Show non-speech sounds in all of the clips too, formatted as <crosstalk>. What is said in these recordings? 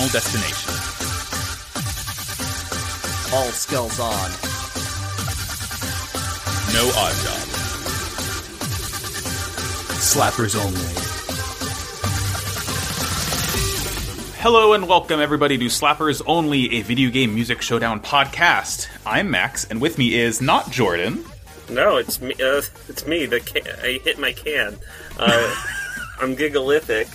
Final Destination. All skills on. No odd job. Slappers only. Hello and welcome everybody to Slappers Only, a video game music showdown podcast. I'm Max, and with me is not Jordan. No, it's me. Uh, it's me. The can- I hit my can. Uh, <laughs> I'm gigalithic.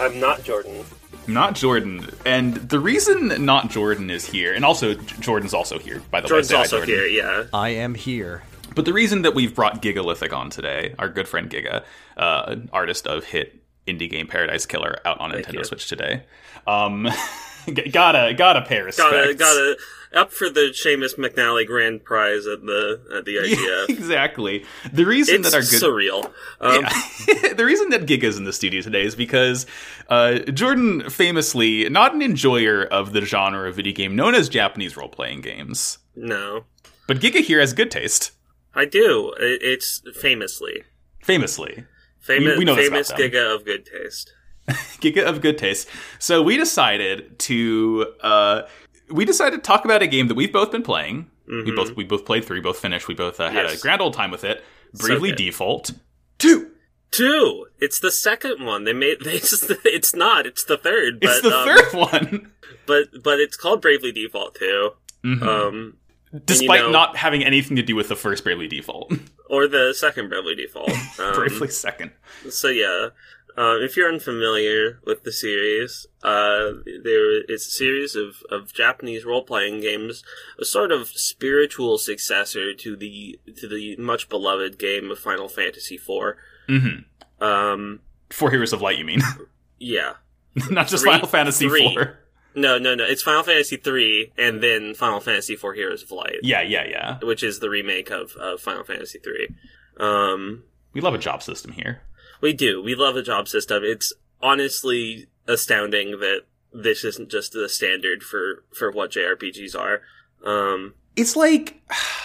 I'm not Jordan. Not Jordan. And the reason not Jordan is here, and also Jordan's also here, by the Jordan's way. Jordan's also Jordan. here. Yeah. I am here. But the reason that we've brought Gigalithic on today, our good friend Giga, uh, artist of hit indie game Paradise Killer, out on Nintendo you. Switch today, um, <laughs> gotta gotta pay respects. Gotta gotta up for the Seamus McNally Grand Prize at the at the IGF. <laughs> exactly. The reason it's that our good surreal. Um, Yeah. <laughs> the reason that Giga's in the studio today is because uh, Jordan, famously not an enjoyer of the genre of video game known as Japanese role playing games, No, but Giga here has good taste. I do. It's famously Famously, famous. we know famous. Giga of good taste. <laughs> Giga of good taste. So we decided to uh, we decided to talk about a game that we've both been playing. We both we both played through. We both finished. We both uh, had a Mm-hmm. Grand old time with it. Bravely good. Default two. Two. It's the second one. They made. <laughs> They just, it's not. It's the third. But, It's the um, third one, But but it's called Bravely Default too. Mhm. Um, despite know- not having anything to do with the first Bravely Default. or the second Bravely Default. <laughs> Um, Bravely second. So yeah, uh, if you're unfamiliar with the series, uh, there it's a series of, of Japanese role playing games, a sort of spiritual successor to the to the much beloved game of Final Fantasy IV. hmm Um, Four Heroes of Light, you mean? <laughs> yeah, not just Three- Final Fantasy three. Four. no, no, no, it's Final Fantasy III and then Final Fantasy IV: Heroes of Light, Yeah, yeah, yeah. which is the remake of, of Final Fantasy III. Um, We love a job system here. We do. We love the job system. It's honestly astounding that this isn't just the standard for for what JRPGs are. Um, It's like,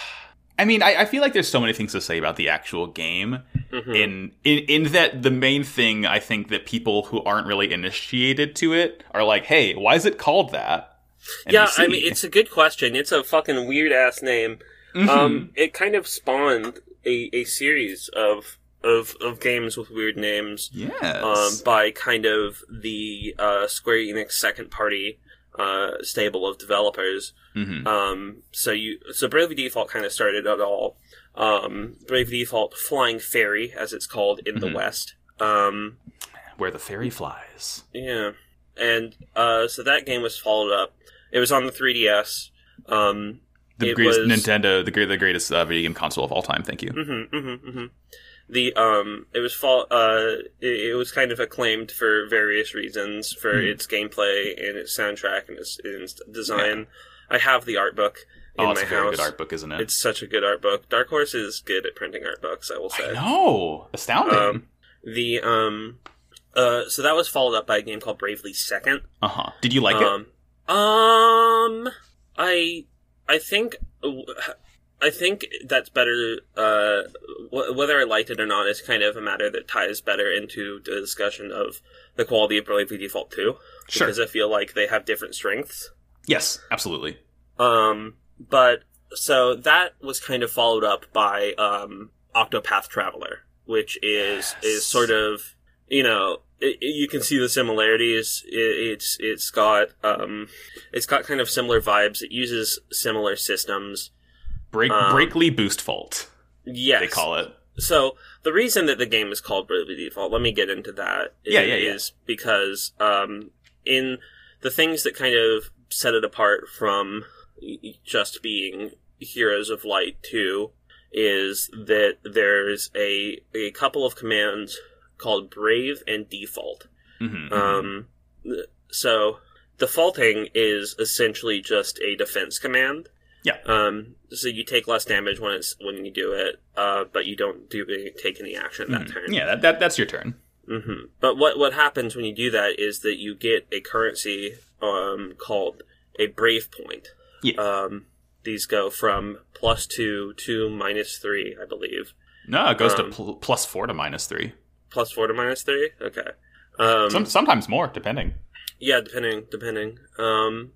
<sighs> I mean, I, I feel like there's so many things to say about the actual game. mhm. In, in in that the main thing I think that people who aren't really initiated to it are like, hey, why is it called that? And yeah, I mean, it's a good question. It's a fucking weird ass name. Mhm. Um, it kind of spawned a, a series of of of games with weird names. yes, Um, by kind of the uh, Square Enix second party uh, stable of developers. Mhm. Um, so you, so Bravely Default kind of started it all. Um, Bravely Default Flying Fairy, as it's called in the Mhm. West. Um, where the fairy flies. yeah, and uh, so that game was followed up. It was on the 3DS. Um, The greatest was- Nintendo, the, the greatest uh, video game console of all time. Thank you. hmm hmm hmm The um, it was fall. Uh, it, it was kind of acclaimed for various reasons for Mhm. its gameplay and its soundtrack and its, and its design. I have the art book in Oh, it's my a very house. good art book, isn't it? It's such a good art book. Dark Horse is good at printing art books. I will say. no, astounding. Um, the um, uh, so that was followed up by a game called Bravely Second. uh huh. Did you like it? um, um, I, I think, I think that's better. Uh, wh- whether I liked it or not is kind of a matter that ties better into the discussion of the quality of Bravely Default Two, Sure. because I feel like they have different strengths. Yes, absolutely. Um, but so that was kind of followed up by um, Octopath Traveler, which is Yes. is sort of you know it, it- you can see the similarities. It, it's it's got um, it's got kind of similar vibes. It uses similar systems. Break Um, Breakly Boost Fault, Yes, they call it. So the reason that the game is called Bravely Default, let me get into that. Yeah, yeah, yeah. Is because um, in the things that kind of set it apart from just being Heroes of Light two is that there's a a couple of commands called Brave and Default. hmm Um, th- so defaulting is essentially just a defense command. Yeah. Um, so you take less damage when it's when you do it, uh, but you don't do take any action that turn. Yeah, that, that that's your turn. hmm But what what happens when you do that is that you get a currency um, called a brave point. Yeah. Um, these go from plus two to minus three, I believe. No, it goes Um, to pl- plus four to minus three. Plus four to minus three. Okay. Um, Some, sometimes more, depending. Yeah, depending, depending. Um,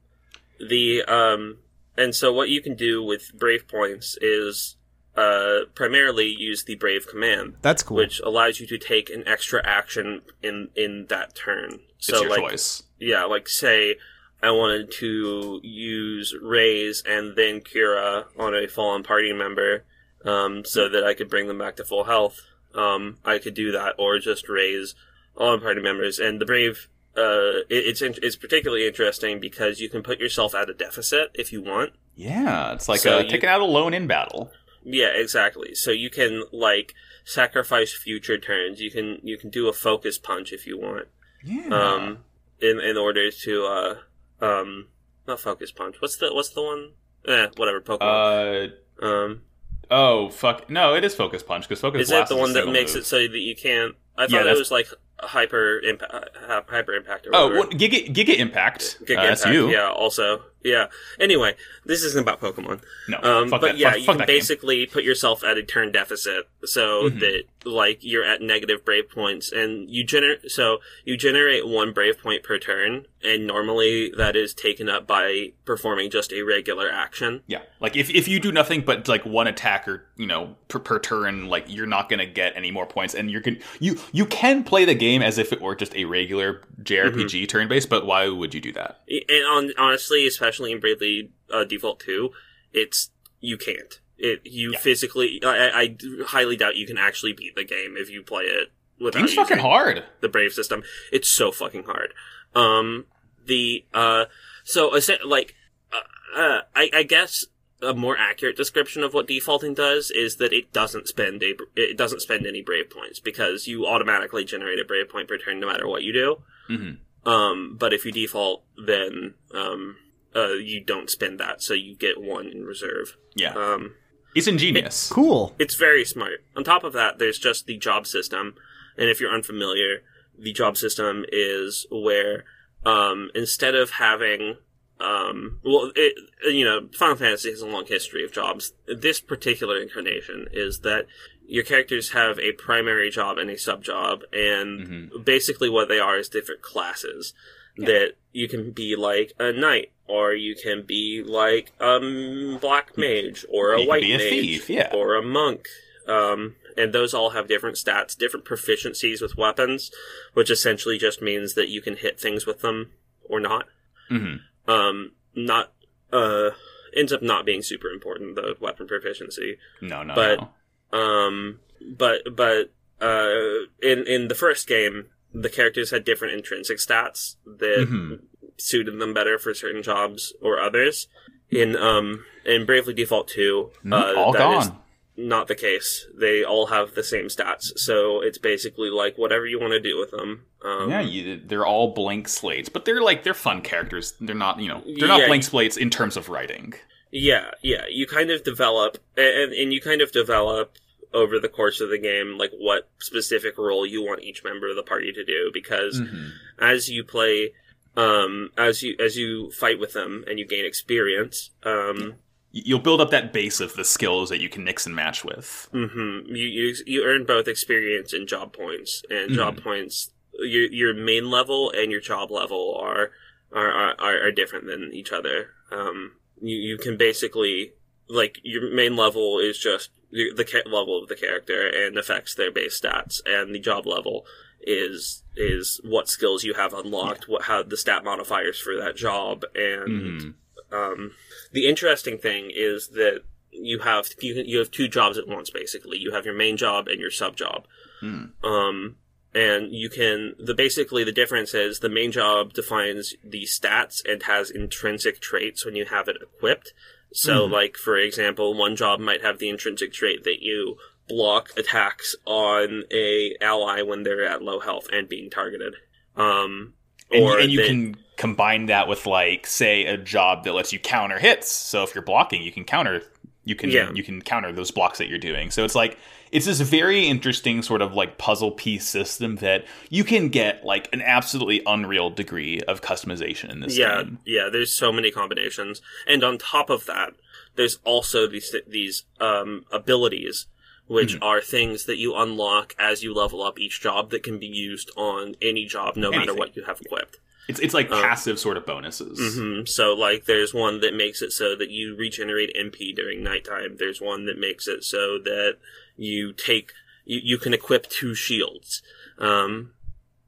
the um, and so what you can do with brave points is uh, primarily use the brave command, That's cool. which allows you to take an extra action in in that turn. It's So your like, choice. yeah, like say I wanted to use raise and then Kira on a fallen party member, um, so that I could bring them back to full health. Um, I could do that, or just raise all party members. And the brave, uh, it, it's in, it's particularly interesting because you can put yourself at a deficit if you want. Yeah, it's like So uh, you- taking out a loan in battle. Yeah, exactly. So you can like sacrifice future turns. You can you can do a focus punch if you want. Yeah. um, in in order to uh, um, not focus punch. What's the what's the one? Eh, whatever. Pokemon. uh, um, oh fuck! No, it is focus punch because focus. is Blast the one that makes move. it so that you can't? I Yeah, thought it was like hyper impact, hyper impact. Or Oh, whatever. what, Giga Giga Impact. Giga Uh, that's Impact, you. Yeah. Also, yeah. Anyway, this isn't about Pokemon. No, Um, but that. yeah, fuck, you fuck can that game. basically put yourself at a turn deficit so Mhm. that like you're at negative brave points, and you generate so you generate one brave point per turn, and normally that is taken up by performing just a regular action. Yeah, like if, if you do nothing but like one attack or you know per, per turn, like you're not gonna get any more points, and you're can you you can play the game as if it were just a regular JRPG Mm-hmm. turn based, but why would you do that? And on, honestly, especially in Bravely uh, Default Two, it's you can't. It you Yeah. physically. I, I highly doubt you can actually beat the game if you play it without Game's fucking using- hard. the brave system it's so fucking hard um the uh so like uh, uh, I, I guess a more accurate description of what defaulting does is that it doesn't spend a it doesn't spend any brave points because you automatically generate a brave point per turn no matter what you do hmm um but if you default then um uh you don't spend that so you get one in reserve Yeah, um it's ingenious. cool. it's very smart. On top of that, there's just the job system. And if you're unfamiliar, the job system is where um, instead of having um, well, it, you know, Final Fantasy has a long history of jobs. This particular incarnation is that your characters have a primary job and a sub job, and basically what they are is different classes. That you can be like a knight, or you can be like um black mage, or a You white a mage, thief, yeah. or a monk. Um, and those all have different stats, different proficiencies with weapons, which essentially just means that you can hit things with them or not. hmm Um, not uh ends up not being super important the weapon proficiency. No, no, But- no. Um, but but uh, in in the first game, the characters had different intrinsic stats that Mhm. suited them better for certain jobs or others. In um in Bravely Default Two, uh, Mm, all that gone. is not the case. They all have the same stats, so it's basically like whatever you want to do with them. Um, yeah, you, they're all blank slates, but they're like they're fun characters. They're not, you know, they're not Yeah. blank slates in terms of writing. Yeah, yeah. You kind of develop, and, and you kind of develop over the course of the game, like what specific role you want each member of the party to do. Because Mhm. as you play, um, as you as you fight with them and you gain experience, um, You'll build up that base of the skills that you can mix and match with. Mm-hmm. you, you you earn both experience and job points, and job points. Your your main level and your job level are are are, are different than each other. Um, you you can basically like your main level is just the level of the character and affects their base stats, and the job level is is what skills you have unlocked, what how the stat modifiers for that job, and Mhm. um, the interesting thing is that you have you, you have two jobs at once. Basically, you have your main job and your sub job. Hmm. Um, and you can the basically the difference is the main job defines the stats and has intrinsic traits when you have it equipped. So, Mhm. like for example, one job might have the intrinsic trait that you block attacks on a ally when they're at low health and being targeted. Um, And, or and you that- can combine that with like, say, a job that lets you counter hits. So if you're blocking, you can counter. You can Yeah. you can counter those blocks that you're doing. So it's like it's this very interesting sort of like puzzle piece system that you can get like an absolutely unreal degree of customization in this yeah, game. yeah. Yeah, there's so many combinations, and on top of that, there's also these these um, abilities, which Mm-hmm. are things that you unlock as you level up each job that can be used on any job, no matter what you have equipped. It's it's like Um, passive sort of bonuses. hmm So, like, there's one that makes it so that you regenerate MP during nighttime. There's one that makes it so that you take you, you can equip two shields. Um,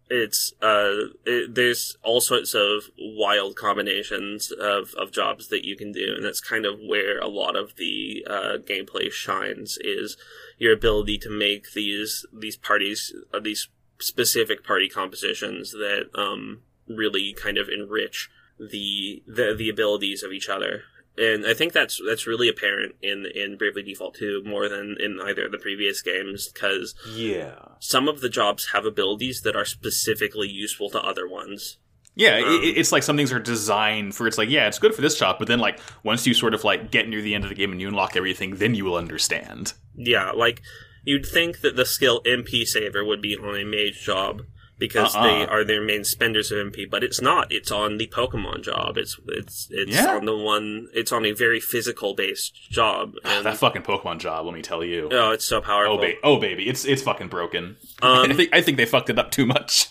it's uh, it, there's all sorts of wild combinations of, of jobs that you can do, and that's kind of where a lot of the uh, gameplay shines. Is your ability to make these these parties uh, these specific party compositions that um, really kind of enrich the, the the abilities of each other. And I think that's that's really apparent in in Bravely Default 2 more than in either of the previous games because Yeah. some of the jobs have abilities that are specifically useful to other ones. Yeah, Um, it, it's like some things are designed for. It's like, yeah, it's good for this job, but then like once you sort of like get near the end of the game and you unlock everything, then you will understand. Yeah, like you'd think that the skill MP Saver would be on a mage job because Uh-uh. they are their main spenders of MP, but it's not. It's on the Pokemon job. It's it's it's Yeah. on the one. It's on a very physical based job. <sighs> And, that fucking Pokemon job, let me tell you. oh, it's so powerful. Oh, ba- oh baby, it's it's fucking broken. <laughs> Um, I think I think they fucked it up too much.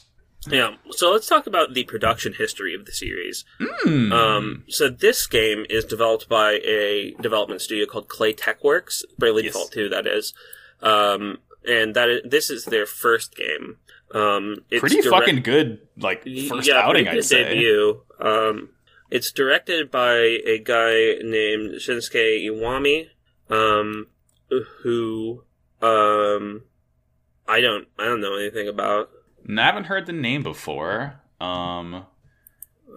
Yeah. So let's talk about the production history of the series. Hmm. Um, so this game is developed by a development studio called Clay Techworks, Bravely Yes. Default 2, that is. Um, and that is, this is their first game. Um, it's Pretty direct- fucking good, like first yeah, outing, I'd say. debut. Um, it's directed by a guy named Shinsuke Iwami, um, who, um, I don't, I don't know anything about. I haven't heard the name before. Um,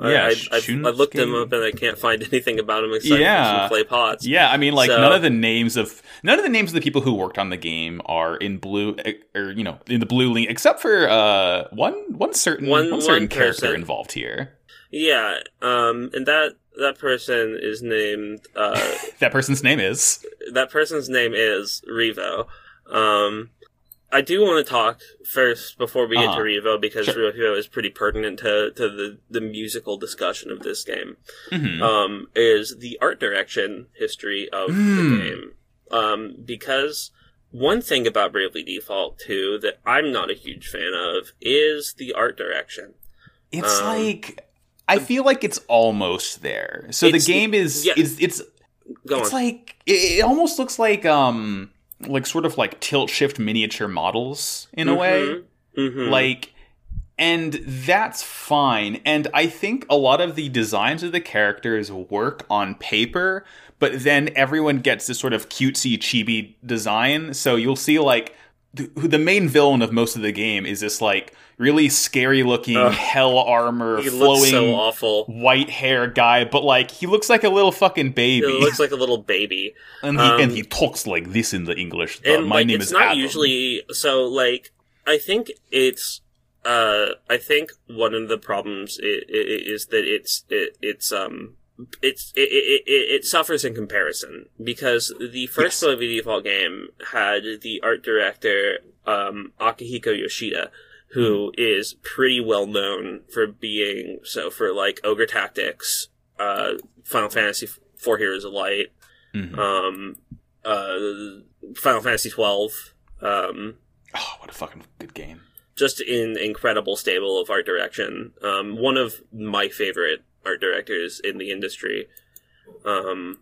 Yeah, I, I've, I've looked him up and I can't find <laughs> anything about him except Yeah. clay pots. yeah, I mean, like So- none of the names of none of the names of the people who worked on the game are in blue, or you know, in the blue link, except for uh one one certain One- one, certain one character person. involved here. Yeah, um, and that that person is named. Uh, <laughs> That person's name is that person's name is Revo. Um, I do want to talk first before we get Uh-huh. to Revo because Sure. Revo is pretty pertinent to, to the, the musical discussion of this game. Mhm. Um, is the art direction history of Hmm. the game. Um, because one thing about Bravely Default 2 that I'm not a huge fan of is the art direction. It's Um, like I feel like it's almost there. So the game is yeah. it's it's it's like it, it almost looks like um like sort of like tilt shift miniature models in a way. Mhm. Like and that's fine. And I think a lot of the designs of the characters work on paper, but then everyone gets this sort of cutesy chibi design. So you'll see like the, the main villain of most of the game is this like really scary looking Ugh. hell armor he flowing so awful. white hair guy, but like he looks like a little fucking baby, It looks like a little baby. <laughs> and he um, and he talks like this in the English. And my like name it's is not Adam. usually so like i think it's uh i think one of the problems i i is that it's it, it's um it's it, it, it, it suffers in comparison because the first Yes. Bravely Default game had the art director um, Akihiko Yoshida, who is pretty well known for being so for like Ogre Tactics, uh, Final Fantasy Four Heroes of Light, Mhm. um, uh, Final Fantasy twelve. Um, Oh, what a fucking good game! just an incredible stable of art direction. Um, one of my favorite art directors in the industry. Um,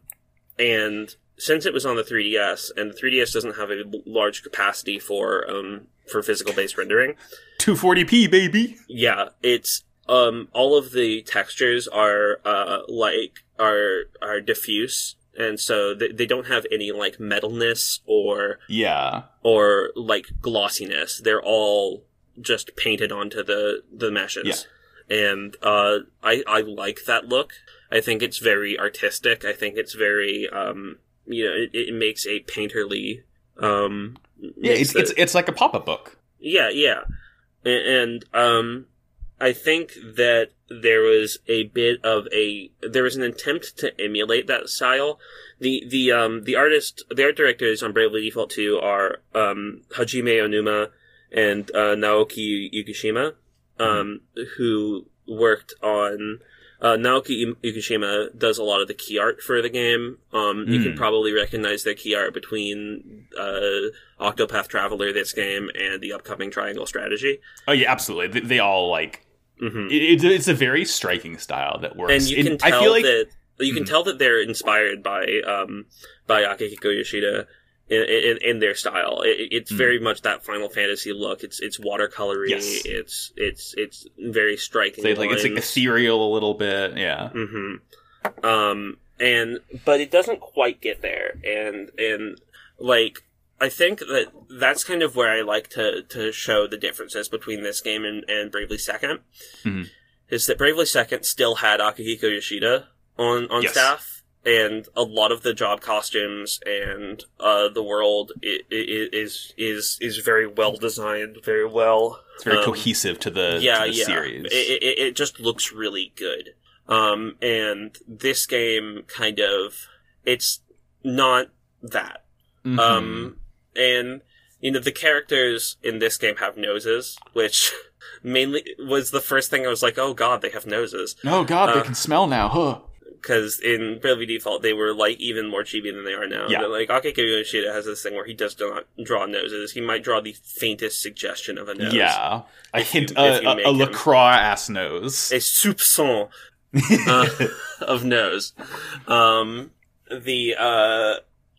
and since it was on the 3DS, and the 3DS doesn't have a large capacity for um, for physical based rendering, 240p baby. yeah, it's um, all of the textures are uh, like are are diffuse, and so they, they don't have any like metalness or Yeah, or like glossiness. They're all just painted onto the the meshes. And uh, I I like that look. I think it's very artistic. I think it's very um, you know it, it makes a painterly um yeah. It's, the- it's it's like a pop up book. yeah, yeah. A- And, um, I think that there was a bit of a, there was an attempt to emulate that style. The, the, um, the artist, the art directors on Bravely Default 2 are, um, Hajime Onuma and, uh, Naoki Ikushima, um, who worked on, uh, Naoki Ikushima does a lot of the key art for the game. Um, you can Mm. probably recognize their key art between, uh, Octopath Traveler, this game, and the upcoming Triangle Strategy. Oh yeah, absolutely. They, they all like hmm It, it, it's a very striking style that works. and you And can tell I feel like that you can Mhm. tell that they're inspired by um by Akihiko Yoshida in, in, in their style. It, it's Mhm. very much that Final Fantasy look. It's it's watercolory. Yes. It's it's it's very striking. it's like it's like ethereal a little bit. Yeah. hmm Um, and but it doesn't quite get there, and and like I think that that's kind of where I like to to show the differences between this game and, and Bravely 2nd Mhm. Is that Bravely Second still had Akihiko Yoshida on on Yes. staff, and a lot of the job costumes and uh, the world is is is very well designed, very well It's very um, cohesive to the, yeah, to the yeah. series. It, it, it just looks really good. Um, and this game kind of it's not that. Mhm. Um, and you know the characters in this game have noses, which <laughs> mainly was the first thing I was like, oh god, they have noses. oh god, uh, they can smell now. Huh. Because in Bravely Default, they were like even more chibi than they are now. Yeah. But, like Akihiko Yoshida has this thing where he does not draw noses. He might draw the faintest suggestion of a nose. Yeah. A you- hint, a, you a, a. LaCroix ass nose. a soupçon uh, <laughs> of nose. Um, the uh,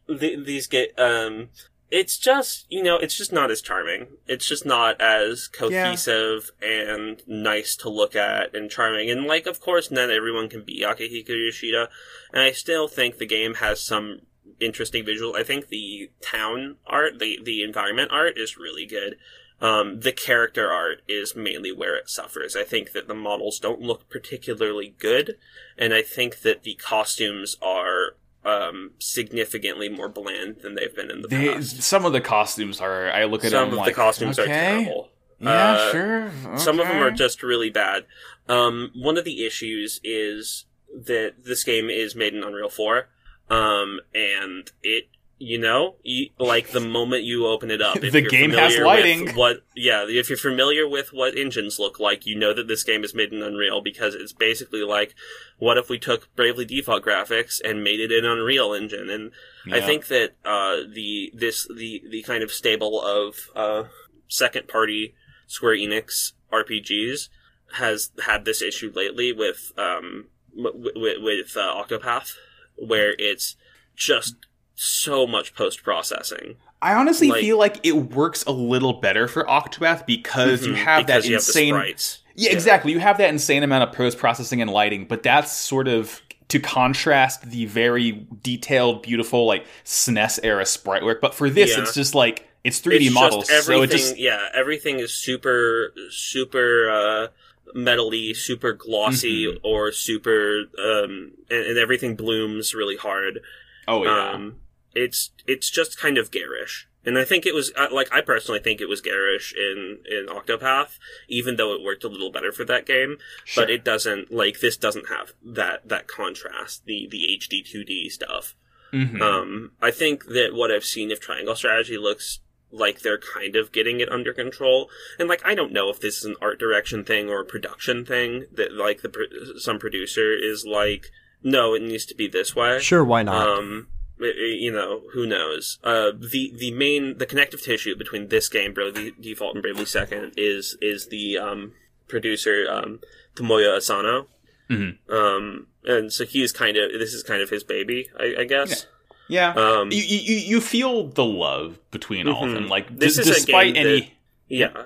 the, these get um, it's just you know it's just not as charming. It's just not as cohesive and nice to look at and charming. And like, of course, not everyone can be Akihiko Yoshida, and I still think the game has some interesting visual. I think the town art, the the environment art, is really good. Um, the character art is mainly where it suffers. I think that the models don't look particularly good, and I think that the costumes are um, significantly more bland than they've been in the They, past. some of the costumes are. I look at Some them of like, the costumes are terrible. Yeah, Uh, sure. Some of them are just really bad. Um, one of the issues is that this game is made in Unreal 4, um, and it, you know, you, like the moment you open it up, <laughs> if The game has lighting. What, yeah, if you're familiar with what engines look like, you know that this game is made in Unreal because it's basically like, what if we took Bravely Default graphics and made it in Unreal Engine? And I think that uh, the this the the kind of stable of uh, second party Square Enix RPGs has had this issue lately with um w- w- with uh, Octopath, where it's just so much post processing. I honestly like- feel like it works a little better for Octopath because you Mhm, have that because you have the insane. sprites. yeah, exactly. You have that insane amount of post processing and lighting, but that's sort of to contrast the very detailed, beautiful, like SNES era sprite work. But for this, Yeah. it's just like it's 3D It's models, so it just yeah, everything is super super uh, metally, super glossy, Mhm. or super, um, and, and everything blooms really hard. oh yeah, Um, it's it's just kind of garish, and I think it was uh, like I personally think it was garish in in Octopath, even though it worked a little better for that game. Sure. But it doesn't like this doesn't have that that contrast, the the HD two D stuff. Mhm. Um, I think that what I've seen of Triangle Strategy looks like they're kind of getting it under control. And like, I don't know if this is an art direction thing or a production thing that like the some producer is like, no, it needs to be this way. Sure, why not? Um, you know, who knows? Uh, the the main the connective tissue between this game, Bravely Default and Bravely Second, is is the um, producer um, Tomoya Asano. Mhm. Um, and so he's kind of this is kind of his baby, I, I guess. yeah. Um, you, you you feel the love between all of Mhm. them, like This d- is a despite game any. yeah,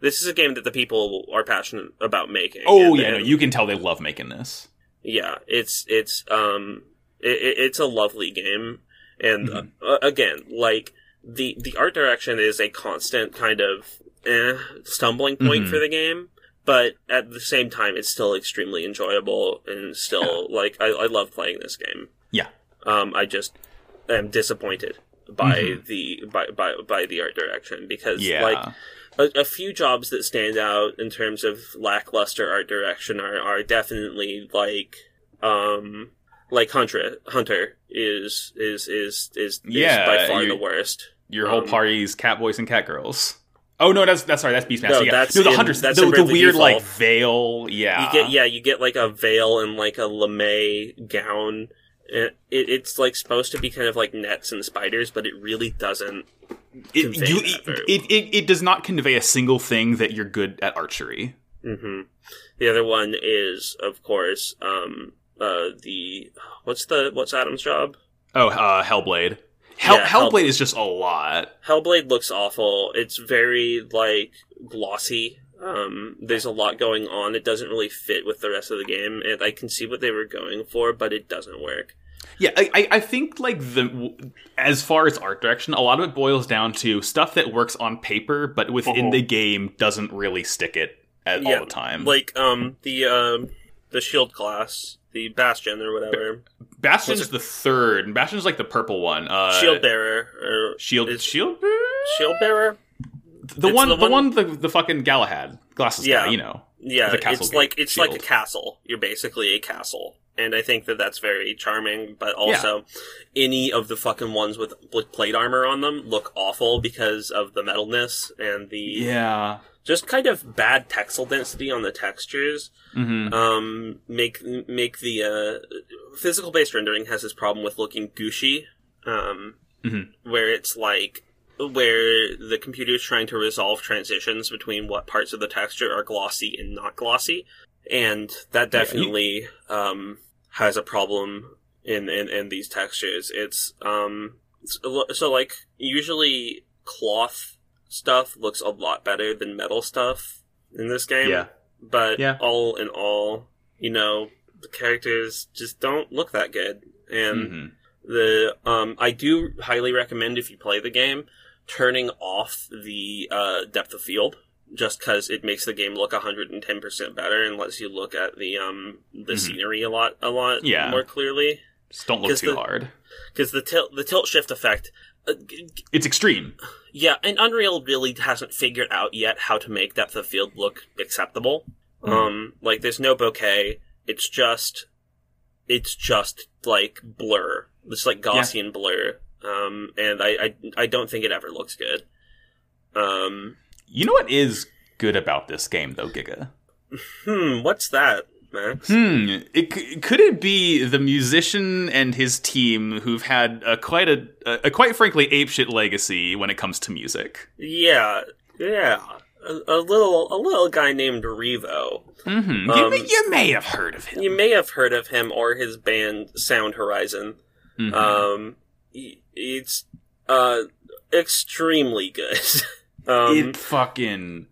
this is a game that the people are passionate about making. Oh and- yeah, no, you can tell they love making this. yeah, it's it's um it, it- it's a lovely game, and Mhm. uh, again, like the the art direction is a constant kind of eh, stumbling point Mhm. for the game. But at the same time, it's still extremely enjoyable and still like I, I love playing this game. Yeah. Um, I just am disappointed by Mhm. the by, by by the art direction because Yeah, like a, a few jobs that stand out in terms of lackluster art direction are, are definitely like um like Hunter Hunter is is is is, Yeah, is by far you- the worst. your whole um, party's cat boys and cat girls. Oh no, that's that's sorry, that's Beastmaster. No, yeah. that's no, the in- hunters. that's the, the weird like veil. Yeah, You get yeah, you get like a veil and like a lame gown. It, it, it's like supposed to be kind of like nets and spiders, but it really doesn't. It, convey you, it, it, it, does not convey a single thing that you're good at archery. hmm The other one is, of course, um, uh, the what's the what's Adam's job? Oh, uh, Hellblade. Hell, Yeah, Hell- Hellblade is just a lot. Hellblade looks awful. It's very like glossy. Um, there's a lot going on. It doesn't really fit with the rest of the game, and I can see what they were going for, but it doesn't work. Yeah, I, I- I think like the as far as art direction, a lot of it boils down to stuff that works on paper, but within Uh-huh. the game doesn't really stick it at Yeah, all the time. Like um the um the shield class, the Bastion or whatever, Bastion's was the third, and Bastion's like the purple one. Uh, shield bearer or shield, is- shield, shield bearer. the one, the the one, one- the, the fucking Galahad glasses Yeah. guy, you know. Yeah, The castle it's like it's like a castle. You're basically a castle, and I think that that's very charming. But also, any of the fucking ones with, with plate armor on them look awful because of the metalness and the Yeah. Just kind of bad texel density on the textures. hmm Um, make make the uh, physical based rendering has this problem with looking gushy, um, Mhm. where it's like where the computer is trying to resolve transitions between what parts of the texture are glossy and not glossy, and that Yeah, you- definitely um, has a problem in, in in these textures. It's um so, so like usually cloth stuff looks a lot better than metal stuff in this game Yeah. but Yeah. all in all, you know, the characters just don't look that good. And hmm the um, I do highly recommend if you play the game, turning off the uh, depth of field, just because it makes the game look 110 percent better and lets you look at the um the Mhm. scenery a lot a lot Yeah. more clearly. Just don't look too the- hard. Because the tilt the tilt shift effect. It's extreme. yeah, and Unreal really hasn't figured out yet how to make depth of field look acceptable. Mhm. Um, like there's no bokeh. It's just, it's just like blur. It's like Gaussian blur. Um, and I, I, I don't think it ever looks good. Um, You know what is good about this game, though, Giga? <laughs> hmm, what's that, Max? Hmm. It, could it be the musician and his team who've had a quite a, a, quite frankly apeshit legacy when it comes to music? Yeah, yeah. A, a little, a little guy named Revo. Mm-hmm. Um, you, may, you may have heard of him. You may have heard of him or his band Sound Horizon. Mhm. Um, it's uh extremely good. <laughs> um, it fucking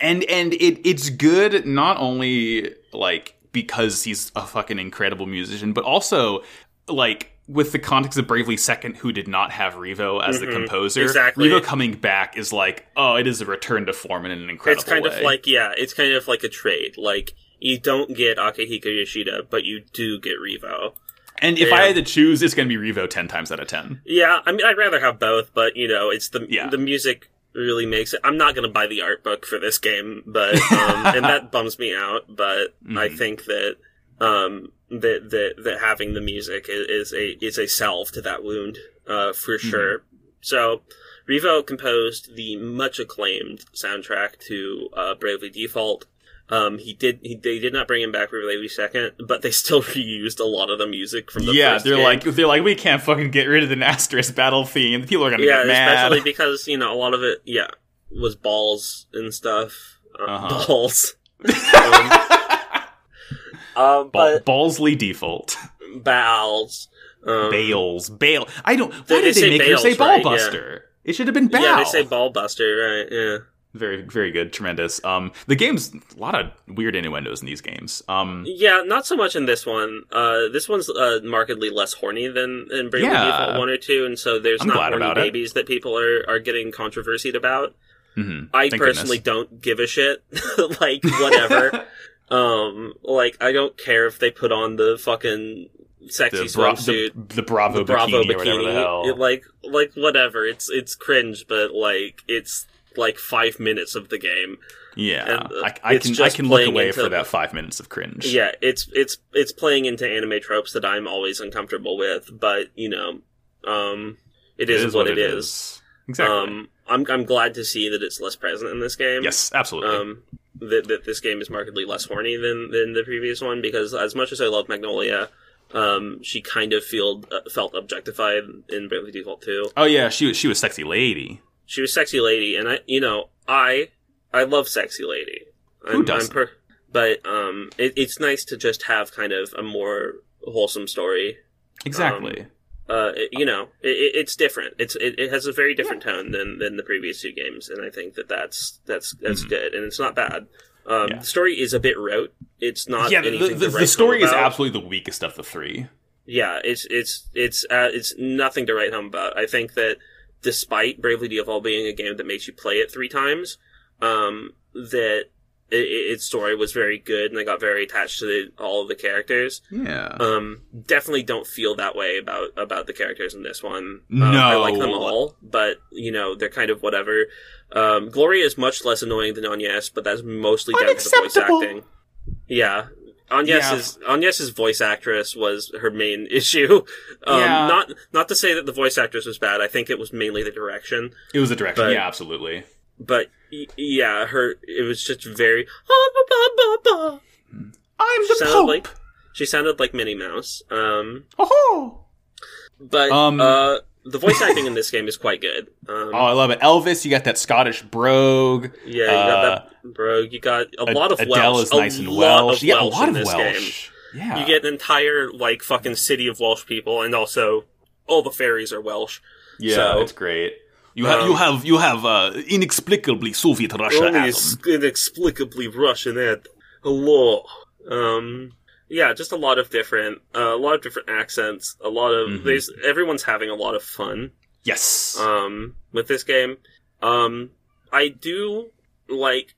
and and it it's good not only like because he's a fucking incredible musician, but also like with the context of Bravely Second, who did not have Revo as the Mhm, composer. exactly. Revo coming back is like, oh, it is a return to form in an incredible it's kind way. of like yeah, it's kind of like a trade. Like you don't get Akihiko Yoshida, but you do get Revo. and if yeah. I had to choose, it's going to be Revo ten times out of ten. Yeah, I mean I'd rather have both, but you know, it's the Yeah. the music really makes it. I'm not going to buy the art book for this game, but um, <laughs> and that bums me out. But I Mhm. think that um, that that that having the music is, is a is a salve to that wound uh, for sure. So. Revo composed the much acclaimed soundtrack to uh, Bravely Default. Um, he did. He, they did not bring him back for Bravely Second, but they still <laughs> reused a lot of the music from the yeah, first they're game. like they're like we can't fucking get rid of the Nastress battle theme. The people are going to yeah, get mad. Yeah, <laughs> especially because you know a lot of it, yeah, was balls and stuff. Uh, Uh-huh. <laughs> Balls. Um, Ball- but Ballsley default. Bowels. Um, Bales. Bale. I don't. Why They- did they they, make her Bales, say right? Ballbuster? It should have been Bal. Yeah, they say ballbuster, right? Yeah. Very, very good. Tremendous. Um, the game's a lot of weird innuendos in these games. Um, Yeah, not so much in this one. Uh, this one's uh, markedly less horny than in Bravely Yeah. Default one or two, and so there's I'm not horny about it. babies that people are, are getting controversied about. mhm. I Thank personally goodness. don't give a shit. <laughs> like whatever. <laughs> um, like I don't care if they put on the fucking sexy the, bra- swimsuit, the, the Bravo, the Bravo bikini, or whatever the hell. It, like like whatever. It's it's cringe, but like it's like five minutes of the game. yeah, and, uh, I, I can I can look away into- for about five minutes of cringe. Yeah, it's it's it's playing into anime tropes that I'm always uncomfortable with, but you know, um, it is, what it is. Exactly. Um, I'm I'm glad to see that it's less present in this game. yes, absolutely. um, that, that this game is markedly less horny than, than the previous one because as much as I love Magnolia, um, she kind of feel, uh, felt objectified in Bravely Default 2. oh yeah, she was she was sexy lady. She was sexy lady, and I, you know, I, I love sexy lady. I'm, Who doesn't? I'm per- but um, it, it's nice to just have kind of a more wholesome story. Exactly. Uh, it- you know, it, it- it's different. It's it, it has a very different tone than than the previous two games, and I think that that's that's that's good, and it's not bad. Um, Mm-hmm. Yeah. The story is a bit rote. It's not yeah, the, the, the story is absolutely the weakest of the three. yeah, it's it's it's uh, it's nothing to write home about. I think that despite Bravely Default being a game that makes you play it three times, um, that i i- its story was very good, and I got very attached to the, all of the characters. Yeah. Um, definitely don't feel that way about about the characters in this one. Um, No. I like them all, but you know they're kind of whatever. Um, Gloria is much less annoying than Agnes, but that's mostly down to the voice acting. Yeah. Agnes Yeah. Agnes's voice actress was her main <laughs> issue. Um, Yeah. Not not to say that the voice actress was bad. I think it was mainly the direction. it was a direction. but- yeah, absolutely. But yeah, her it was just very. I'm She sounded like she sounded like Minnie Mouse. Um, Oh. but Um, uh, the voice acting in this game is quite good. Um, Oh, I love it. Elvis, you got that Scottish brogue. yeah, you got uh, that, bro. You got a lot of Adele Welsh. is nice a and lot Welsh. Of yeah, a Welsh lot of this Welsh. game. Yeah. You get an entire like fucking city of Welsh people, and also all the fairies are Welsh. yeah, so- it's great. You have Um, you have you have uh, inexplicably Soviet Russia. Only inexplicably Russian Ed. Hello. Um. Yeah, just a lot of different, uh, a lot of different accents. A lot of Mhm. there's everyone's having a lot of fun. Yes. um, with this game. Um, I do like,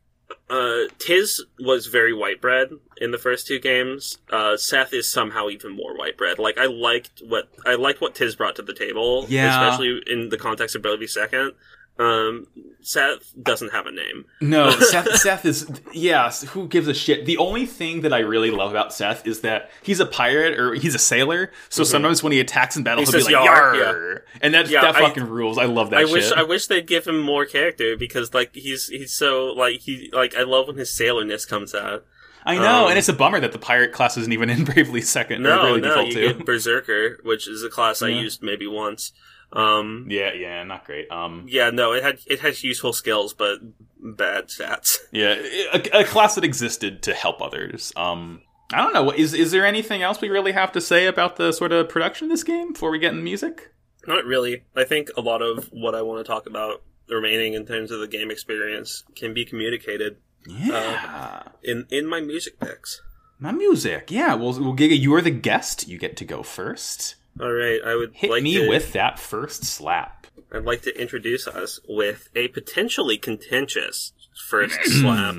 uh, Tiz was very white bread in the first two games. Uh, Seth is somehow even more white bread. Like, I liked what, I liked what Tiz brought to the table. Yeah. Especially in the context of Bravely Second. Um, Seth doesn't have a name. No, <laughs> Seth. Seth is yeah. Who gives a shit? The only thing that I really love about Seth is that he's a pirate or he's a sailor. So sometimes when he attacks in battle, He he'll says be like "Yar," "Yar," and that Yeah, that I- fucking rules. I love that. I shit. wish I wish they'd give him more character because like he's he's so like he like I love when his sailorness comes out. I know, um, and it's a bummer that the pirate class isn't even in <laughs> Bravely Second or No, Bravely no, Default you Two. get Berserker, which is a class I used maybe once. Um, Yeah, yeah, not great. Um, yeah, no, it had it has useful skills, but bad stats. yeah, a, a class that existed to help others. Um, I don't know. Is is there anything else we really have to say about the sort of production of this game before we get in music? Not really. I think a lot of what I want to talk about remaining in terms of the game experience can be communicated Yeah, in in my music picks. my music. Yeah, well, well, Giga, you are the guest. You get to go first. All right, I would Hit like me to, with that first slap. I'd like to introduce us with a potentially contentious first <clears throat> slap.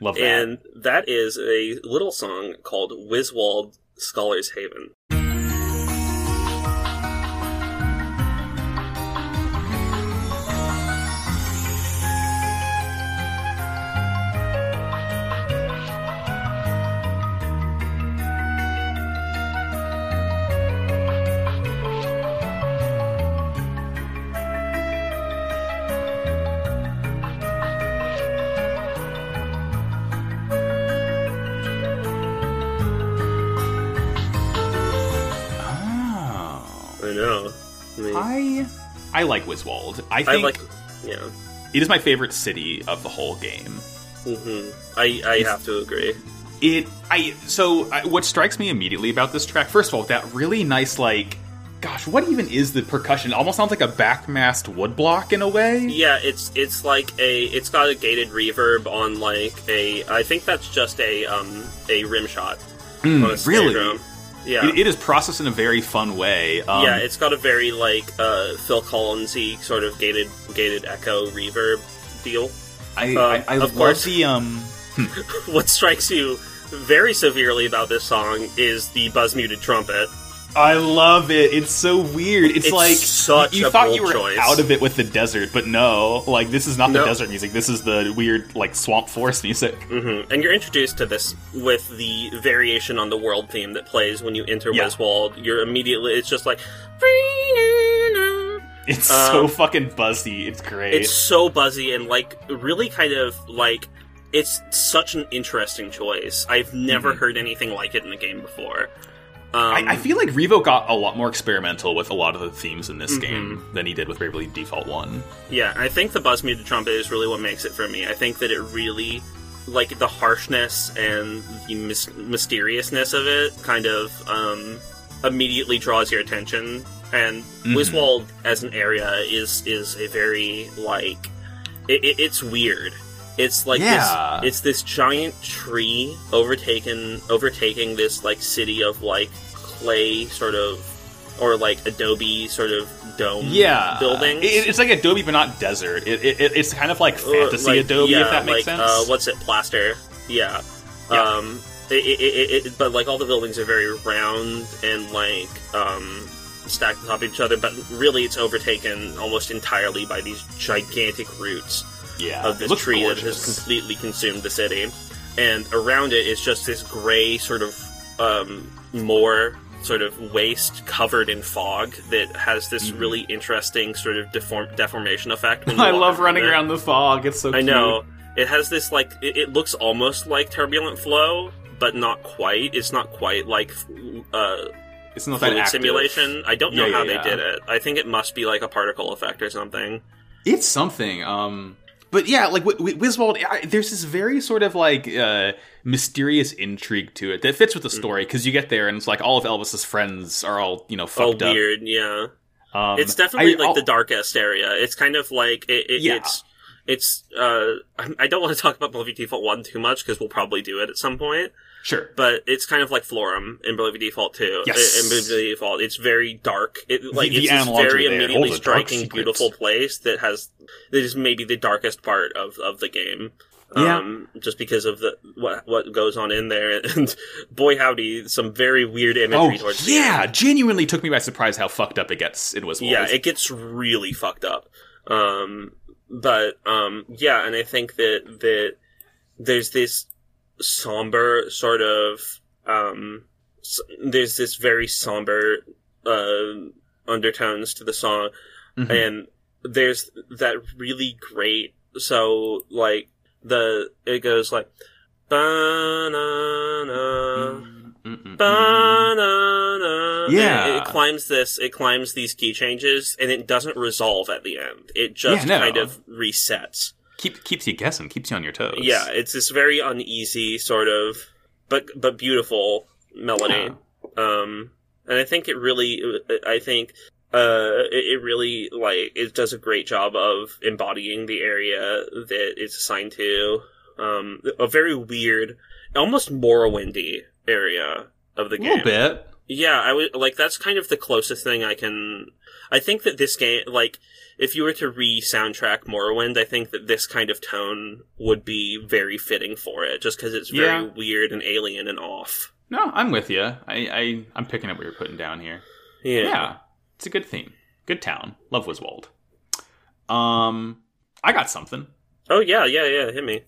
Love that. And that is a little song called Wiswald Scholar's Haven. I like Wiswald. I I think like. Yeah. it is my favorite city of the whole game. hmm I, I have to agree. It I so I, what strikes me immediately about this track, first of all, that really nice like, gosh, what even is the percussion? It almost sounds like a backmast woodblock in a way. Yeah, it's it's like a it's got a gated reverb on like a I think that's just a um a rim shot Mm, really, drum. Yeah. It, it is processed in a very fun way. Um, yeah, it's got a very like uh, Phil Collinsy sort of gated gated echo reverb deal. I, uh, I, I of love course. the um. <laughs> what strikes you very severely about this song is the buzz muted trumpet. I love it. It's so weird. It's, It's like such you a thought you were choice. out of it with the desert, but no. Like this is not the No. desert music. This is the weird like swamp forest music. hmm And you're introduced to this with the variation on the world theme that plays when you enter Yeah. You're immediately it's just like It's Um, so fucking buzzy. It's great. it's so buzzy and like really kind of like it's such an interesting choice. I've never Mhm. heard anything like it in a game before. Um, I, I feel like Revo got a lot more experimental with a lot of the themes in this Mhm. game than he did with Bravely Default One. Yeah, I think the buzz muted trumpet is really what makes it for me. I think that it really like the harshness and the mys- mysteriousness of it kind of um, immediately draws your attention. And Mhm. Wiswald as an area is is a very like it, it, it's weird. It's like Yeah. this. It's this giant tree overtaken overtaking this like city of like clay sort of or like adobe sort of dome yeah, buildings. It, it's like Adobe, but not desert. It, it, it's kind of like Uh, fantasy like, Adobe, yeah, if that makes like, sense. Uh, what's it? Plaster. Yeah. Yeah. Um. It, but like all the buildings are very round and like um stacked on top of each other. But really, it's overtaken almost entirely by these gigantic roots yeah, of this tree that has completely consumed the city. And around it is just this gray sort of um, more sort of waste covered in fog that has this Mhm. really interesting sort of deform- deformation effect. when <laughs> I love running it. around the fog. It's so. I cute. know. It has this like it, it looks almost like turbulent flow, but not quite. It's not quite like uh, It's not that active. simulation. I don't know Yeah, how yeah, they yeah. did it. I think it must be like a particle effect or something. It's something. Um, but yeah, like Wi- Wi- Wiswald, I, there's this very sort of like uh, mysterious intrigue to it that fits with the Mm-hmm. story because you get there and it's like all of Elvis's friends are all you know fucked up. weird. Yeah. Um, it's definitely I- like I'll- the darkest area. It's kind of like it, it, Yeah. it's it's. Uh, <laughs> I- don't want to talk about Bravely Default One too much because we'll probably do it at some point. Sure. But it's kind of like Florem in Bravely Default Two. Yes. In Bravely Default, it's very dark. It like the it's this very immediately the striking, beautiful place that has that is maybe the darkest part of of the game. Yeah. Um, just because of the what what goes on in there, <laughs> and boy howdy, some very weird Oh imagery towards the yeah, genuinely took me by surprise how fucked up it gets in Wiswald. Yeah, it gets really fucked up. Um, but um, yeah, and I think that that there's this somber sort of um, s- there's this very somber uh, undertones to the song, Mhm. and there's that really great. So like the it goes like. Ba-na-na, Mm-mm-mm. Ba-na-na. Yeah. And it climbs this, it climbs these key changes, and it doesn't resolve at the end. It just Yeah, no. kind of resets. Keep, keeps you guessing, keeps you on your toes. Yeah, it's this very uneasy sort of, but but beautiful melody. Um, and I think it really, I think. Uh, it, it really like it does a great job of embodying the area that it's assigned to. Um, a very weird, almost Morrowindy area of the a game. little bit. Yeah, I would like that's kind of the closest thing I can. I think that this game, like, if you were to re-soundtrack Morrowind, I think that this kind of tone would be very fitting for it, just because it's very Yeah. weird and alien and off. No, I'm with you. I, I I'm picking up what you're putting down here. Yeah. Yeah, it's a good theme. Good town. Love Wiswald. Um, I got something. Oh yeah, yeah, yeah. Hit me.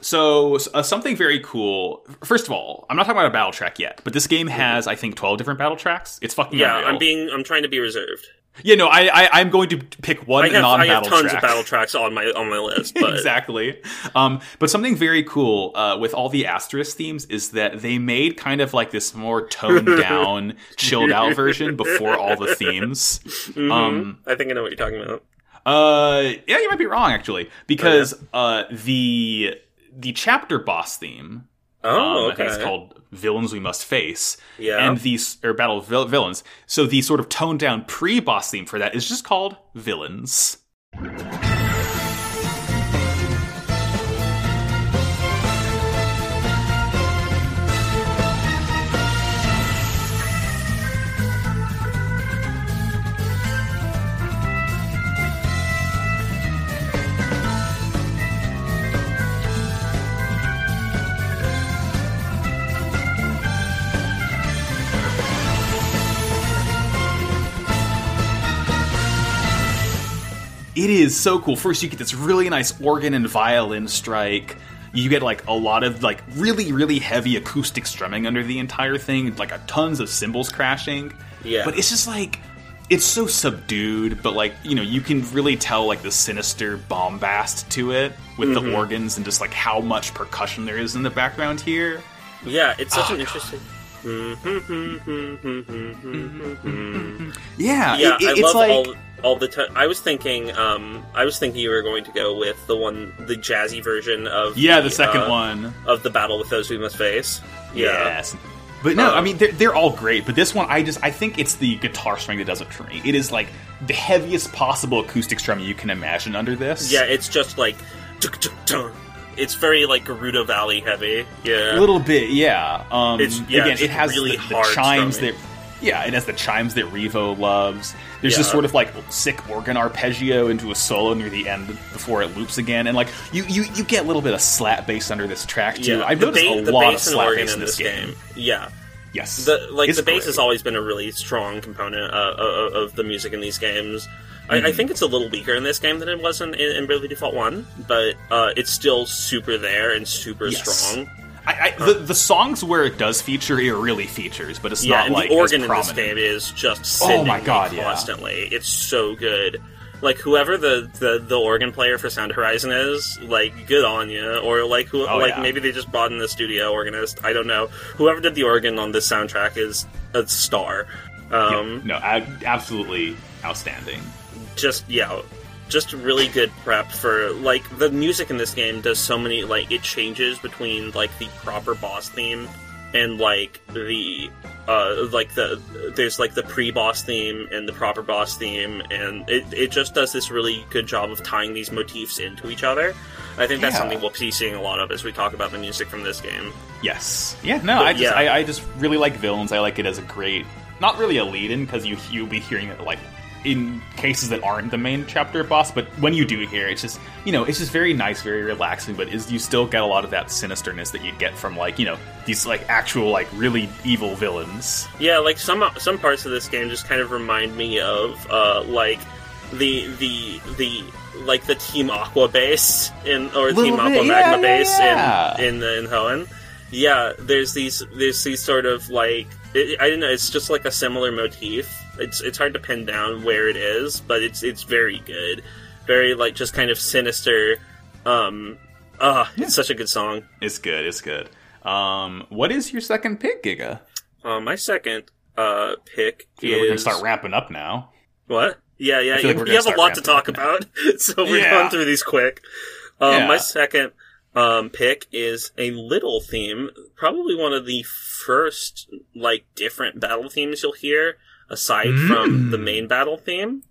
So uh, something very cool. First of all, I'm not talking about a battle track yet, but this game has I think 12 different battle tracks. It's fucking Yeah, unreal. I'm being. I'm trying to be reserved. Yeah, no, I, I I'm going to pick one I have. I non-battle have tons track. of battle tracks on my on my list, <laughs> but exactly. Um, but something very cool uh, with all the asterisk themes is that they made kind of like this more toned <laughs> down, chilled out version before all the themes. Mhm. Um, I think I know what you're talking about. Uh, yeah, you might be wrong actually, because uh, the the chapter boss theme. Oh, um, I okay. think it's called "Villains We Must Face," yeah. and these or Battle of Vil- Villains. So the sort of toned down pre boss theme for that is just called Villains. It is so cool. First, you get this really nice organ and violin strike. You get like a lot of like really really heavy acoustic strumming under the entire thing, like a tons of cymbals crashing. Yeah. But it's just like it's so subdued, but like you know you can really tell like the sinister bombast to it with Mm-hmm. the organs and just like how much percussion there is in the background here. yeah, it's such Oh, an God. interesting. Mm-hmm, mm-hmm, mm-hmm, <laughs> yeah, yeah, it- it's love like all. All the time. I was thinking, um, I was thinking you were going to go with the one, the jazzy version of Yeah, the second uh, one. of the battle with those we must face. Yeah, Yes. But no, Uh, I mean they're, they're all great. But this one, I just I think it's the guitar string that does it for me. It is like the heaviest possible acoustic strum you can imagine under this. yeah, it's just like, it's very like Gerudo Valley heavy. Yeah, a little bit. Yeah. Um, It's- yeah, again, it has really the, the chimes strumming. that. Yeah, it has the chimes that Revo loves. There's this sort of like sick organ arpeggio into a solo near the end before it loops again, and like you you, you get a little bit of slap bass under this track too. yeah. I've the, noticed ba- a the lot of slap bass in this game. Yeah, Yes, the like It's the bass great. has always been a really strong component uh, of, of the music in these games. I, Mm-hmm. I think it's a little weaker in this game than it was in, in, in Bravely Default One, but uh, it's still super there and super Yes. strong. I, I, the, the songs where it does feature, it really features, but it's Yeah, not and like the organ in this game is just Oh sending my me God, yeah. constantly. It's so good. Like whoever the, the, the organ player for Sound Horizon is, like good on you. Or like who Oh, like yeah. maybe they just brought in the studio organist. I don't know. Whoever did the organ on this soundtrack is a star. Um, no, a- absolutely outstanding. just yeah just really good prep for like the music in this game does so many like it changes between like the proper boss theme and like the uh like the there's like the pre-boss theme and the proper boss theme and it, it just does this really good job of tying these motifs into each other i think that's Yeah. something we'll be seeing a lot of as we talk about the music from this game Yes. Yeah. No, But I just yeah. I, I just really like villains. I like it as a great, not really a lead-in because you you'll be hearing it like in cases that aren't the main chapter boss, but when you do hear it, it's just you know it's just very nice, very relaxing. But is you still get a lot of that sinisterness that you get from like you know these like actual like really evil villains. Yeah, like some some parts of this game just kind of remind me of uh, like the the the like the Team Aqua base in or Team bit, Aqua yeah, Magma yeah, base yeah. in in the in Hoenn. Yeah, there's these there's these sort of like it, I don't know. It's just like a similar motif. It's it's hard to pin down where it is, but it's it's very good. Very like just kind of sinister. Um, ah, it's such a good song. It's good. It's good. Um, what is your second pick, Giga? Uh, my second uh pick I feel like we're gonna start wrapping up now. What? Yeah, yeah. Feel like you- we're we gonna have a lot to talk about, <laughs> so we're Yeah. going through these quick. Um, Yeah. My second um, pick is a little theme, probably one of the first like different battle themes you'll hear aside from the main hmm. battle theme.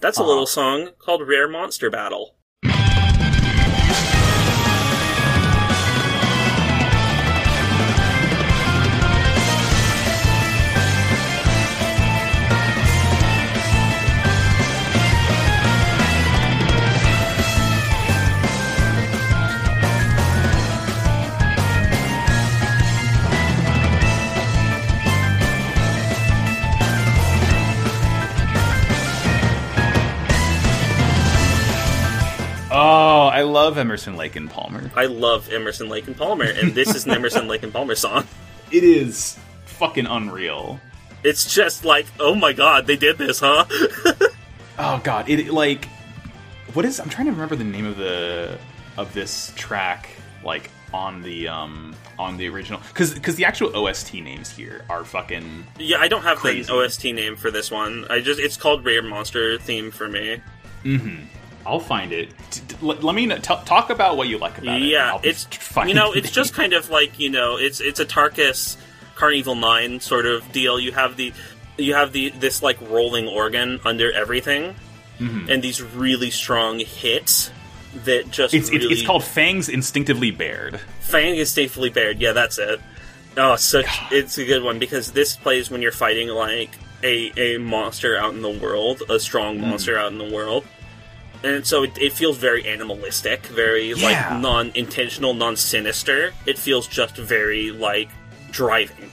That's a little ah. song called "Rare Monster Battle." Love Emerson Lake and Palmer. I love Emerson Lake and Palmer, and this is an <laughs> Emerson Lake and Palmer song. It is fucking unreal. It's just like, oh my god, they did this, huh? <laughs> Oh god, it like what is I'm trying to remember the name of the of this track like on the um on the original cuz cuz the actual OST names here are fucking yeah, I don't have Crazy. the OST name for this one. I just it's called Rare Monster theme for me. I'll find it. Let, me know, t- talk about what you like about it. Yeah, it's you know, it's just kind of like you know, it's it's a Tarkus Karn Evil Nine sort of deal. You have the you have the this like rolling organ under everything, Mm-hmm. and these really strong hits that just it's, it's, really it's called Fangs Instinctively Bared. Fang is Statefully Bared. Yeah, that's it. Oh, such it's a good one because this plays when you're fighting like a a monster out in the world, a strong Hmm. monster out in the world. And so it, it feels very animalistic, very Yeah. like non-intentional, non-sinister. It feels just very like driving.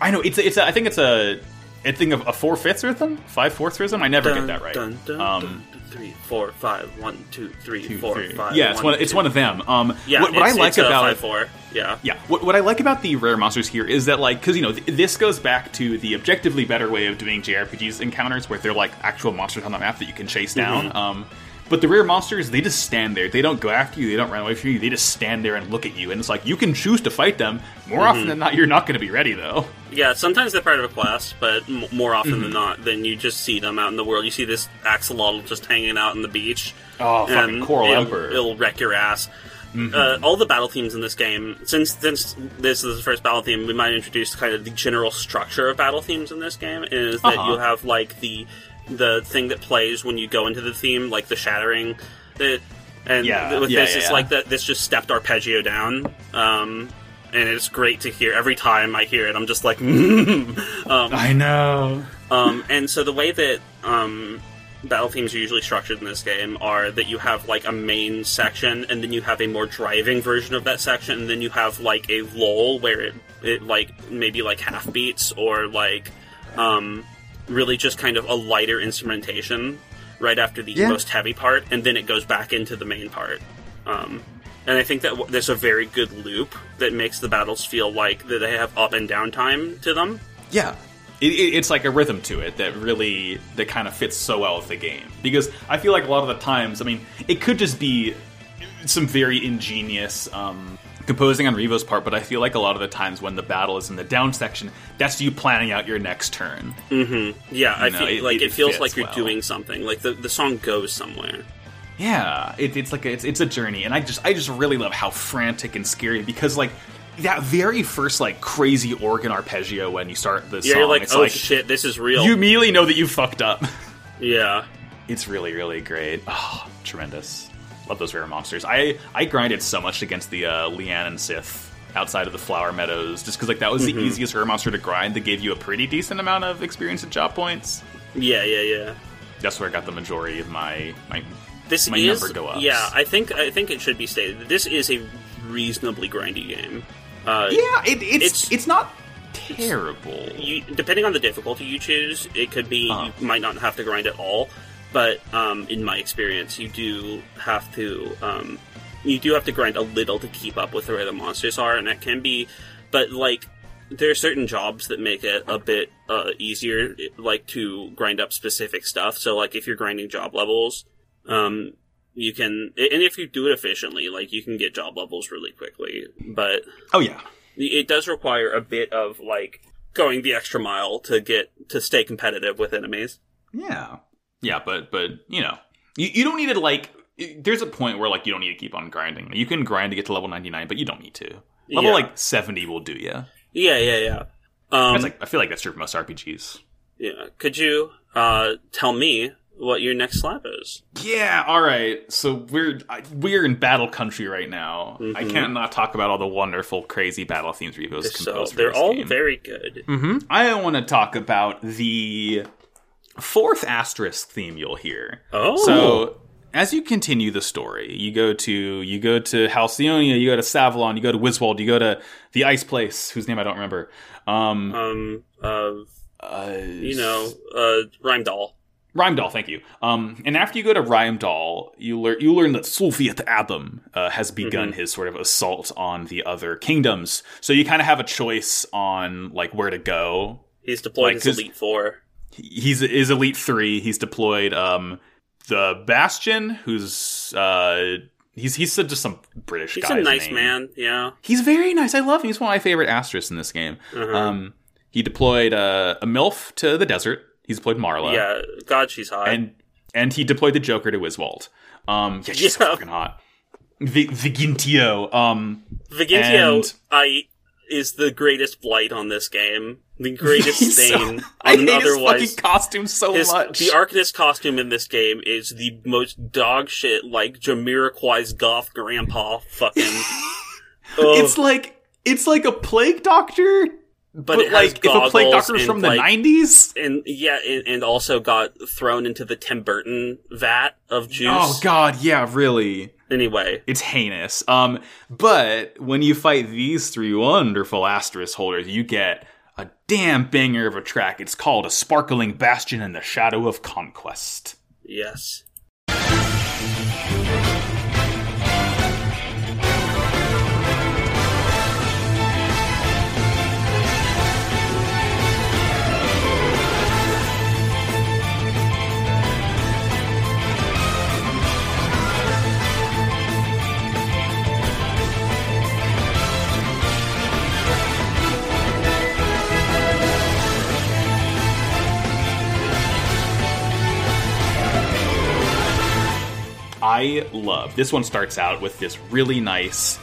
I know it's a, it's a, I think it's a a thing of a four fifths rhythm, five fourths rhythm. I never get that right. Dun, dun, um, dun, dun, three, four, five, one, two, three, two, four, three. five, yeah, it's one. one, It's two. one of them. Um, Yeah, what, what I like about five, four. Yeah, Yeah, what, what I like about the rare monsters here is that, like, because, you know, th- this goes back to the objectively better way of doing JRPGs encounters where they're, like, actual monsters on the map that you can chase down. Mm-hmm. Um, But the rear monsters, they just stand there. They don't go after you. They don't run away from you. They just stand there and look at you. And it's like you can choose to fight them. More Mm-hmm. often than not, you're not going to be ready though. Yeah, sometimes they're part of a quest, but m- more often than not, then you just see them out in the world. You see this axolotl just hanging out on the beach. Oh, fucking Coral it'll, Emperor. It'll wreck your ass. Uh, all the battle themes in this game, since since this is the first battle theme, we might introduce kind of the general structure of battle themes in this game. Is that Uh-huh. you have like the the thing that plays when you go into the theme, like the shattering, the, and Yeah, with yeah, this, yeah, it's like that. This just stepped arpeggio down. Um, and it's great to hear every time I hear it. I'm just like, <laughs> um, I know. um, and so the way that um, battle themes are usually structured in this game are that you have like a main section, and then you have a more driving version of that section, and then you have like a lull where it, it like maybe like half beats or like um, really just kind of a lighter instrumentation right after the Yeah. most heavy part, and then it goes back into the main part. Um, and I think that w- there's a very good loop that makes the battles feel like that they have up and down time to them. Yeah. It, it, it's like a rhythm to it that really that kind of fits so well with the game because I feel like a lot of the times, I mean, it could just be some very ingenious um, composing on Revo's part, but I feel like a lot of the times when the battle is in the down section, that's you planning out your next turn. Mm-hmm. Yeah, I know, feel it- like it it, feels like you're well. doing something. Like the, the song goes somewhere. Yeah, it, it's like a, it's it's a journey, and I just I just really love how frantic and scary because like that very first like crazy organ arpeggio when you start the Yeah, song, you're like, it's oh like shit, this is real. you immediately know that you fucked up. yeah, It's really, really great. Oh, tremendous. Love those rare monsters. I I grinded so much against the uh, Leanne and Sith outside of the Flower Meadows, just because like that was the easiest rare monster to grind. That gave you a pretty decent amount of experience and job points. yeah, yeah, yeah. That's where I got the majority of my my. This My is number go up. yeah. I think I think it should be stated that this is a reasonably grindy game. Uh, Yeah, it, it's, It's- it's not terrible. you, depending on the difficulty you choose, it could be Uh-huh. you might not have to grind at all. But um, in my experience, you do have to um, you do have to grind a little to keep up with where the monsters are, and that can be. But like, there are certain jobs that make it a bit uh, easier, like to grind up specific stuff. So like, if you're grinding job levels, um, you can, and if you do it efficiently, like you can get job levels really quickly. But Oh yeah, it does require a bit of like going the extra mile to get to stay competitive with enemies. yeah, yeah. But but you know, you, you don't need to like. There's a point where like you don't need to keep on grinding. You can grind to get to level 99, but you don't need to. Level Yeah. like 70 will do you. Yeah, yeah, yeah. Um, like I feel like that's true for most RPGs. yeah. Could you uh, tell me what your next slap is? Yeah, all right. So we're I- we're in battle country right now. I can't not talk about all the wonderful, crazy battle themes Revo's So composed. for they're all game. very good. hmm I want to talk about the fourth asterisk theme you'll hear. Oh, So as you continue the story, you go to you go to Halcyonia, you go to Savalon, you go to Wiswald, you go to the Ice Place, whose name I don't remember. Um, um, uh, uh, you know, uh, Rhyme Doll. Rimedhal, thank you. Um, and after you go to Rimedhal, you learn you learn that Sulfiat Adam uh, has begun his sort of assault on the other kingdoms. So you kind of have a choice on like where to go. He's deployed Like, his Elite Four. He's is Elite Three. He's deployed um, the Bastion, who's uh, he's he's just some British guy. He's a nice man. Yeah. He's very nice. I love him. He's one of my favorite asterisks in this game. Uh-huh. Um, he deployed uh, a MILF to the desert. He's deployed Marla. yeah. God, she's hot. and and he deployed the Joker to Wiswald. Um, yeah, she's so Yeah. fucking hot. V- Vigintio. Um, Vigintio, and- I is the greatest blight on this game. The greatest he's so- stain I on hate an his otherwise. fucking costume so His, much. the Arcanist costume in this game is the most dog shit, like Jamiroquai's goth grandpa fucking. <laughs> It's like it's like a plague doctor, but, has like if a plague doctor from the nineties. and yeah, and, and also got thrown into the Tim Burton vat of juice. Oh god, yeah, really. Anyway, It's heinous. Um, but when you fight these three wonderful asterisk holders, you get a damn banger of a track. It's called "A Sparkling Bastion in the Shadow of Conquest." yes. I love. This one starts out with this really nice,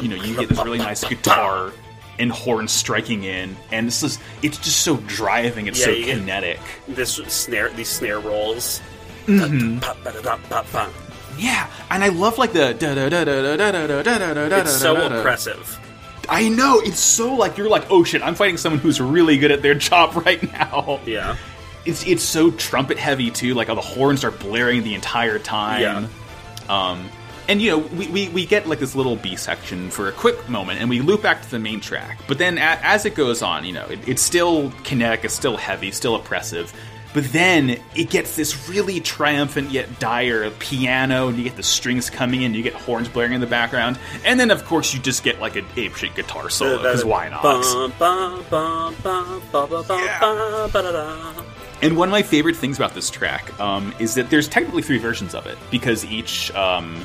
you know, you get this really nice guitar and horn striking in, and this is it's just so driving. It's Yeah, so kinetic. This snare, these snare rolls. Mm-hmm. Pop, ba, da, da, pop, pop. Yeah, and I love like the da da da da da da da da da da da. It's so oppressive. I know it's so like you're like oh shit I'm fighting someone who's really good at their job right now. Yeah. It's it's so trumpet heavy too. Like all the horns are blaring the entire time. Yeah. Um, and you know we, we, we get like this little B section for a quick moment, and we loop back to the main track. But then a, as it goes on, you know it, it's still kinetic, it's still heavy, still oppressive. But then it gets this really triumphant yet dire piano, and you get the strings coming in, you get horns blaring in the background, and then of course you just get like an apeshit guitar solo because why not? Yeah. Ba, ba, da, da. And one of my favorite things about this track um, is that there's technically three versions of it because each um,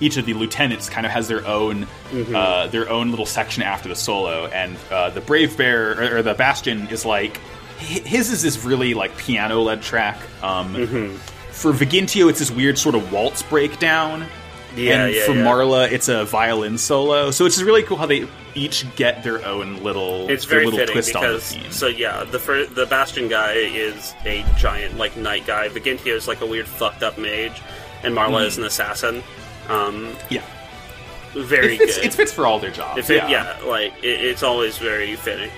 each of the lieutenants kind of has their own uh, their own little section after the solo, and uh, the Brave Bear or, or the Bastion is like his is this really like piano led track. Um, For Vigintio, it's this weird sort of waltz breakdown. Yeah, and yeah, for yeah. Marla, it's a violin solo. So it's just really cool how they each get their own little It's their very little fitting twist on the because theme. so yeah, the fir- the Bastion guy is a giant like knight guy. Vigintio is like a weird fucked up mage, and Marla is an assassin. Um, yeah, very it fits, good. it fits for all their jobs. If it, yeah. like it, it's always very fitting,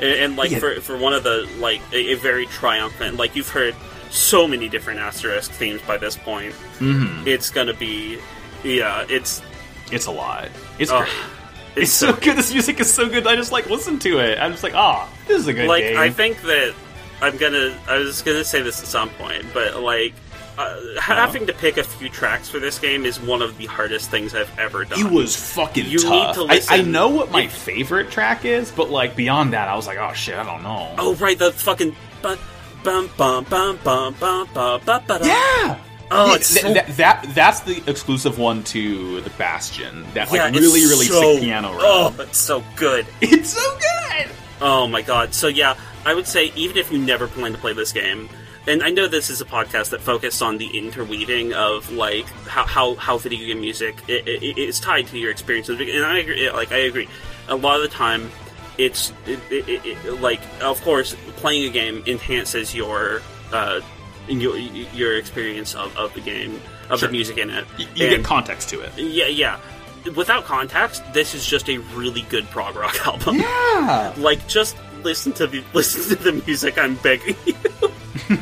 and, and like Yeah. for for one of the like a, a very triumphant, like you've heard so many different asterisk themes by this point. Mm-hmm. It's gonna be, yeah, it's it's a lot. It's uh, great. It's, it's so, so, good. This music is so good. I just like listen to it. I'm just like, ah, oh, this is a good. Like, game. I think that I'm gonna. I was gonna say this at some point, but like. Uh, having oh. to pick a few tracks for this game is one of the hardest things I've ever done. It was fucking you tough. Need to listen. I, I know what my it, favorite track is, but like beyond that, I was like, oh shit, I don't know. Oh right, the fucking bum bum bum bum bum bum bum. Yeah, Oh, Yeah, so that, that that's the exclusive one to the Bastion. That like yeah, really really so- sick piano run. Oh, it's so good. It's so good. Oh my god. So yeah, I would say even if you never plan to play this game, and I know this is a podcast that focused on the interweaving of like how how, how video game music i i is tied to your experiences, and I agree. Like I agree, a lot of the time. It's it, it, it, it- like, of course, playing a game enhances your uh, your your experience of, of the game of Sure. the music in it. You, you And- get context to it. yeah, yeah. Without context, this is just a really good prog rock <laughs> album. Yeah, Like, just listen to the <laughs> listen to the music. I'm begging you. <laughs>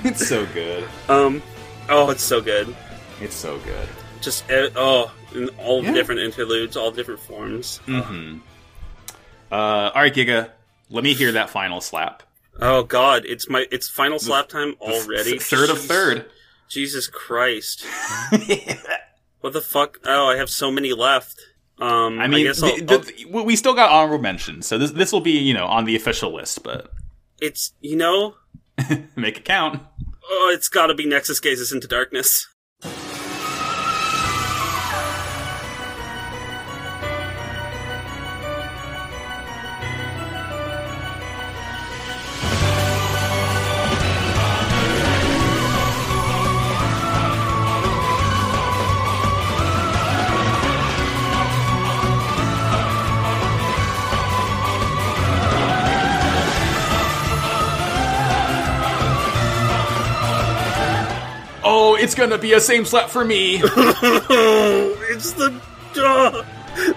it's so good. Um, oh, it's so good. It's so good. Just uh, oh, in all the different interludes, all different forms. Mm-hmm. Uh, all right, Giga. Let me hear that final slap. Oh God, it's my it's final slap time already. Th- third of third. Jesus Christ. <laughs> what the fuck? Oh, I have so many left. Um, I mean, guess I'll, the- the- we we still got honorable mentions, so this this will be you know on the official list, but it's you know, <laughs> make it count. oh, it's got to be Nexus Gazes into Darkness. It's gonna be a same slap for me. <laughs> It's the. Uh,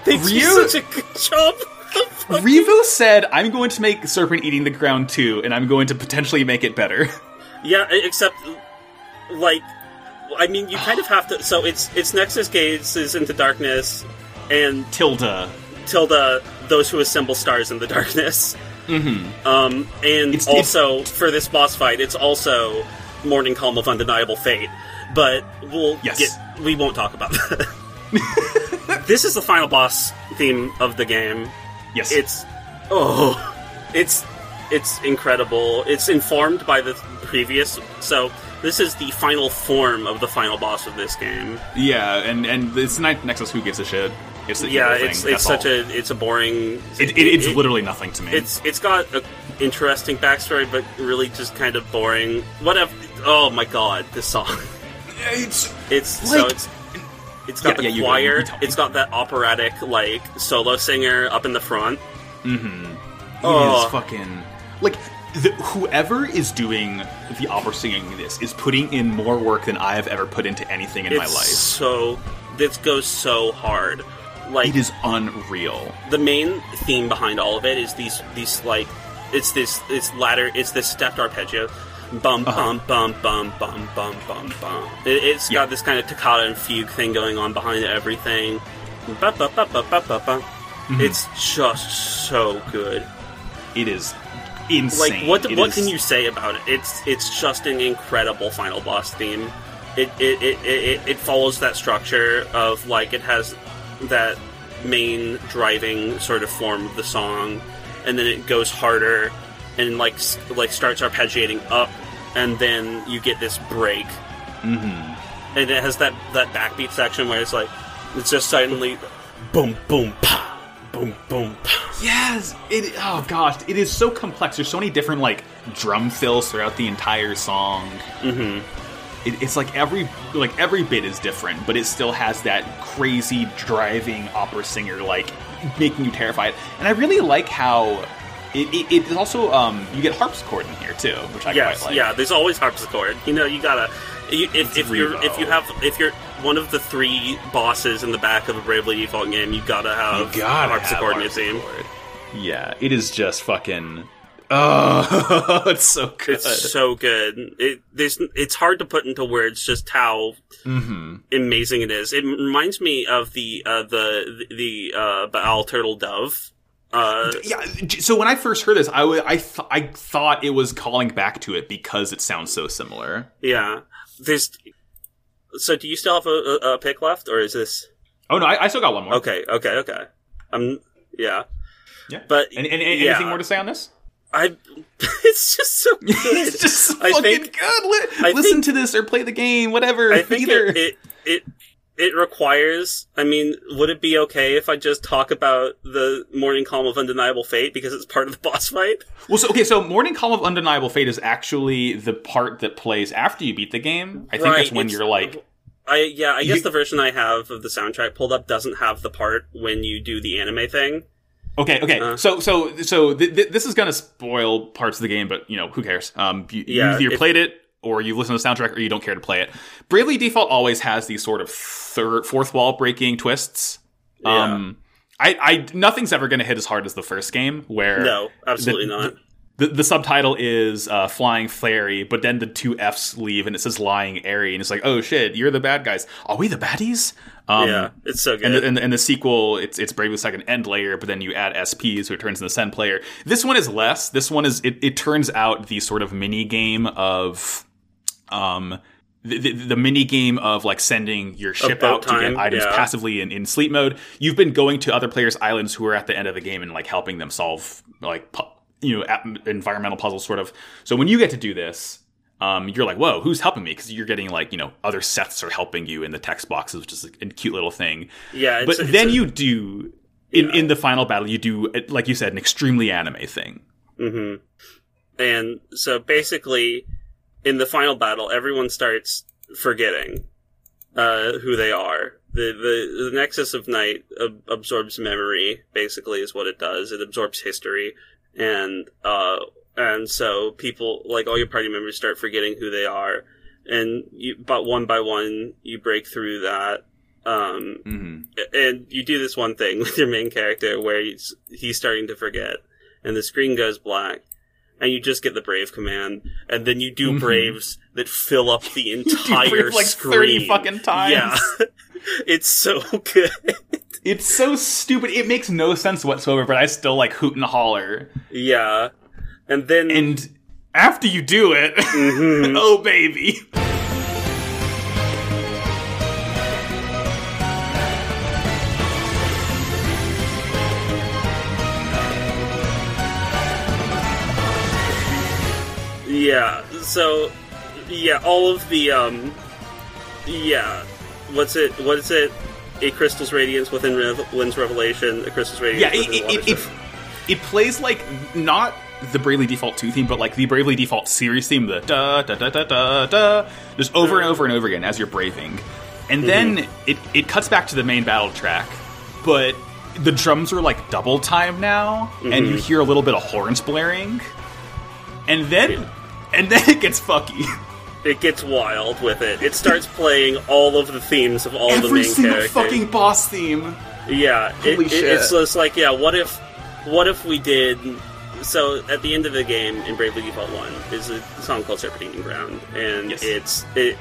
they do Ryu- such a good job. <laughs> Revo said, "I'm going to make Serpent Eating the Ground too, and I'm going to potentially make it better." <laughs> yeah, except like, I mean, you kind of have to. So it's it's Nexus Gazes into Darkness, and Tilda. Tilda, those who assemble stars in the darkness. Mm-hmm. Um, and It's- also for this boss fight, it's also Morning Calm of Undeniable Fate. But we'll Yes. get we won't talk about that. <laughs> this is the final boss theme of the game. Yes, It's oh, it's it's incredible. It's informed by the previous. So this is the final form of the final boss of this game. yeah, and and it's not Nexus. Who gives a shit? It's Yeah, it's it's such all. a it's a boring. It, it, it's literally nothing to me. It's it's got a interesting backstory, but really just kind of boring. Whatever. Oh my god, this song. <laughs> it's It's so it's It's got Yeah, yeah, the you- choir. you tell me. it's got that operatic like solo singer up in the front. Mm-hmm. It Oh. is fucking like the, whoever is doing the opera singing this is putting in more work than I have ever put into anything in It's my life. so this goes so hard. Like It is unreal. the main theme behind all of it is these these like it's this it's ladder it's this stepped arpeggio bum bum bum bum bum bum bum bum. It, has got this kind of toccata and fugue thing going on behind everything. Mm-hmm. It's just so good. It is insane. Like what? what can you say about it? It's it's just an incredible final boss theme. It it, it, it, it follows that structure of like it has that main driving sort of form of the song, and then it goes harder and like like starts arpeggiating up and then you get this break mm-hmm. and it has that that backbeat section where it's like it's just suddenly boom boom pa boom boom pa Yes, it. Oh gosh, it is so complex. There's so many different like drum fills throughout the entire song. Mm-hmm. It, it's like every like every bit is different, but it still has that crazy driving opera singer like making you terrified. And I really like how it, it, it is also um you get harpsichord in here too, which I yes, quite like. yeah. There's always harpsichord. You know, you gotta. You, if, if you're if you have if you're one of the three bosses in the back of a Bravely Default game, you gotta have You gotta harpsichord have in your harpsichord. Yeah, it is just fucking. Oh, <laughs> it's so good. It's so good. It there's it's hard to put into words just how Mm-hmm. amazing it is. It reminds me of the uh, the the uh, Baal Turtle Dove. Uh, Yeah. So when I first heard this, I I th- I thought it was calling back to it because it sounds so similar. yeah. There's. So do you still have a, a, a pick left, or is this Oh no, I, I still got one more. okay? Okay, okay. Um, yeah. Yeah. But And, and, and yeah. anything more to say on this? I. <laughs> It's just so <laughs> good. it's just I fucking think- good. Li- listen think- to this or play the game, whatever. I think Either. it, it it it requires. I mean, would it be okay if I just talk about the morning calm of undeniable fate because it's part of the <laughs> boss fight? well, so okay, so Morning Call of Undeniable Fate is actually the part that plays after you beat the game. I think Right, that's when you're like, I yeah, I guess You- the version I have of the soundtrack pulled up doesn't have the part when you do the anime thing. Okay, okay. Uh. so, so, so th- th- this is gonna spoil parts of the game, but you know, who cares? Um, you, Yeah, you either if- played it or you listen to the soundtrack, or you don't care to play it. Bravely Default always has these sort of third, fourth wall breaking twists. Um, I, I, nothing's ever gonna hit as hard as the first game, where No, absolutely the- not. the, the subtitle is uh, Flying Fairy, but then the two F's leave and it says Lying Airy, and it's like, oh shit, you're the bad guys. Are we the baddies? Um, yeah, it's so good. and the, and, the, and the sequel, it's it's Bravely Second End layer, but then you add SP, so it turns into Send player. This one is less. This one is it, it turns out the sort of mini game of um the, the, the mini game of like sending your ship out to get items yeah. passively in, in sleep mode. You've been going to other players' islands who are at the end of the game and like helping them solve like pu- you know environmental puzzles, sort of. So when you get to do this, um, you're like, whoa, who's helping me? Because you're getting like you know other sets are helping you in the text boxes, which is a cute little thing yeah, but then a- you do in, Yeah. in the final battle you do like you said an extremely anime thing Mm-hmm. And so basically, in the final battle, everyone starts forgetting uh, who they are. The, the the Nexus of Night ab- absorbs memory. Basically, is what it does. It absorbs history, and uh, and so people like all your party members start forgetting who they are, and you, but one by one you break through that. Um, mm-hmm. and you do this one thing <laughs> with your main character where he's, he's starting to forget and the screen goes black and you just get the brave command and then you do Mhm. braves that fill up the <laughs> entire brave like screen. 30 fucking times. yeah. <laughs> It's so good. It's so stupid. It makes no sense whatsoever but i still like hoot and holler. Yeah. And then and after you do it <laughs> Mhm. oh baby Yeah. So, yeah, all of the um, yeah. What's it? What is it? A crystal's radiance within Rev- Lynn's revelation. A crystal's radiance. yeah it, it, it, it, plays like not the Bravely Default 2 theme, but like the Bravely Default series theme, the da da da da da da, just over and over and over again as you're braving. and then it it cuts back to the main battle track, but the drums are like double time now, and you hear a little bit of horns blaring, and then and then it gets fucky. It gets wild with it. It starts playing all of the themes of all the Every main single characters. fucking boss theme. Yeah, it, Holy it- shit. it's just like yeah. What if, what if we did? So at the end of the game in Bravely Default One is a song called Serpentine Ground, and Yes. it's it.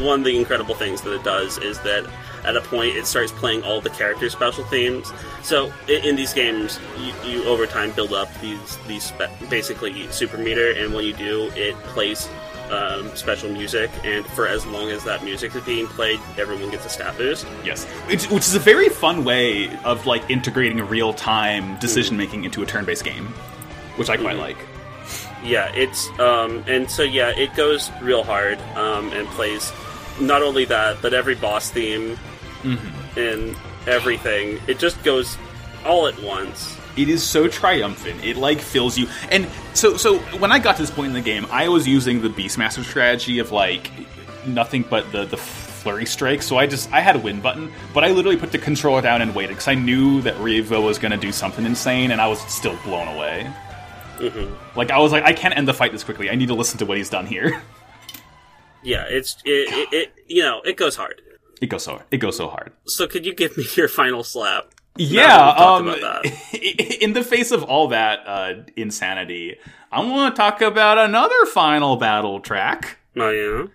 One of the incredible things that it does is that at a point it starts playing all the character special themes. So i- in these games, you, you over time build up these these spe- basically super meter, and when you do, it plays. Um, special music, and for as long as that music is being played, everyone gets a stat boost. Yes, which, which is a very fun way of like integrating real time decision making into a turn based game, which I quite like. Yeah, it's um, and so yeah, it goes real hard um, and plays not only that, but every boss theme and everything. It just goes all at once. It is so triumphant. It like fills you. And so so when I got to this point in the game, I was using the Beastmaster strategy of like nothing but the the flurry strike. So I just I had a win button, but I literally put the controller down and waited because I knew that Revo was going to do something insane, and I was still blown away. Like I was like, I can't end the fight this quickly. I need to listen to what he's done here. <laughs> Yeah, it's it, it, it you know it goes hard. It goes so it goes so hard. So could you give me <laughs> your final slap? Yeah, Now that we've talked um, <laughs> in the face of all that uh, insanity, I want to talk about another final battle track. Oh yeah.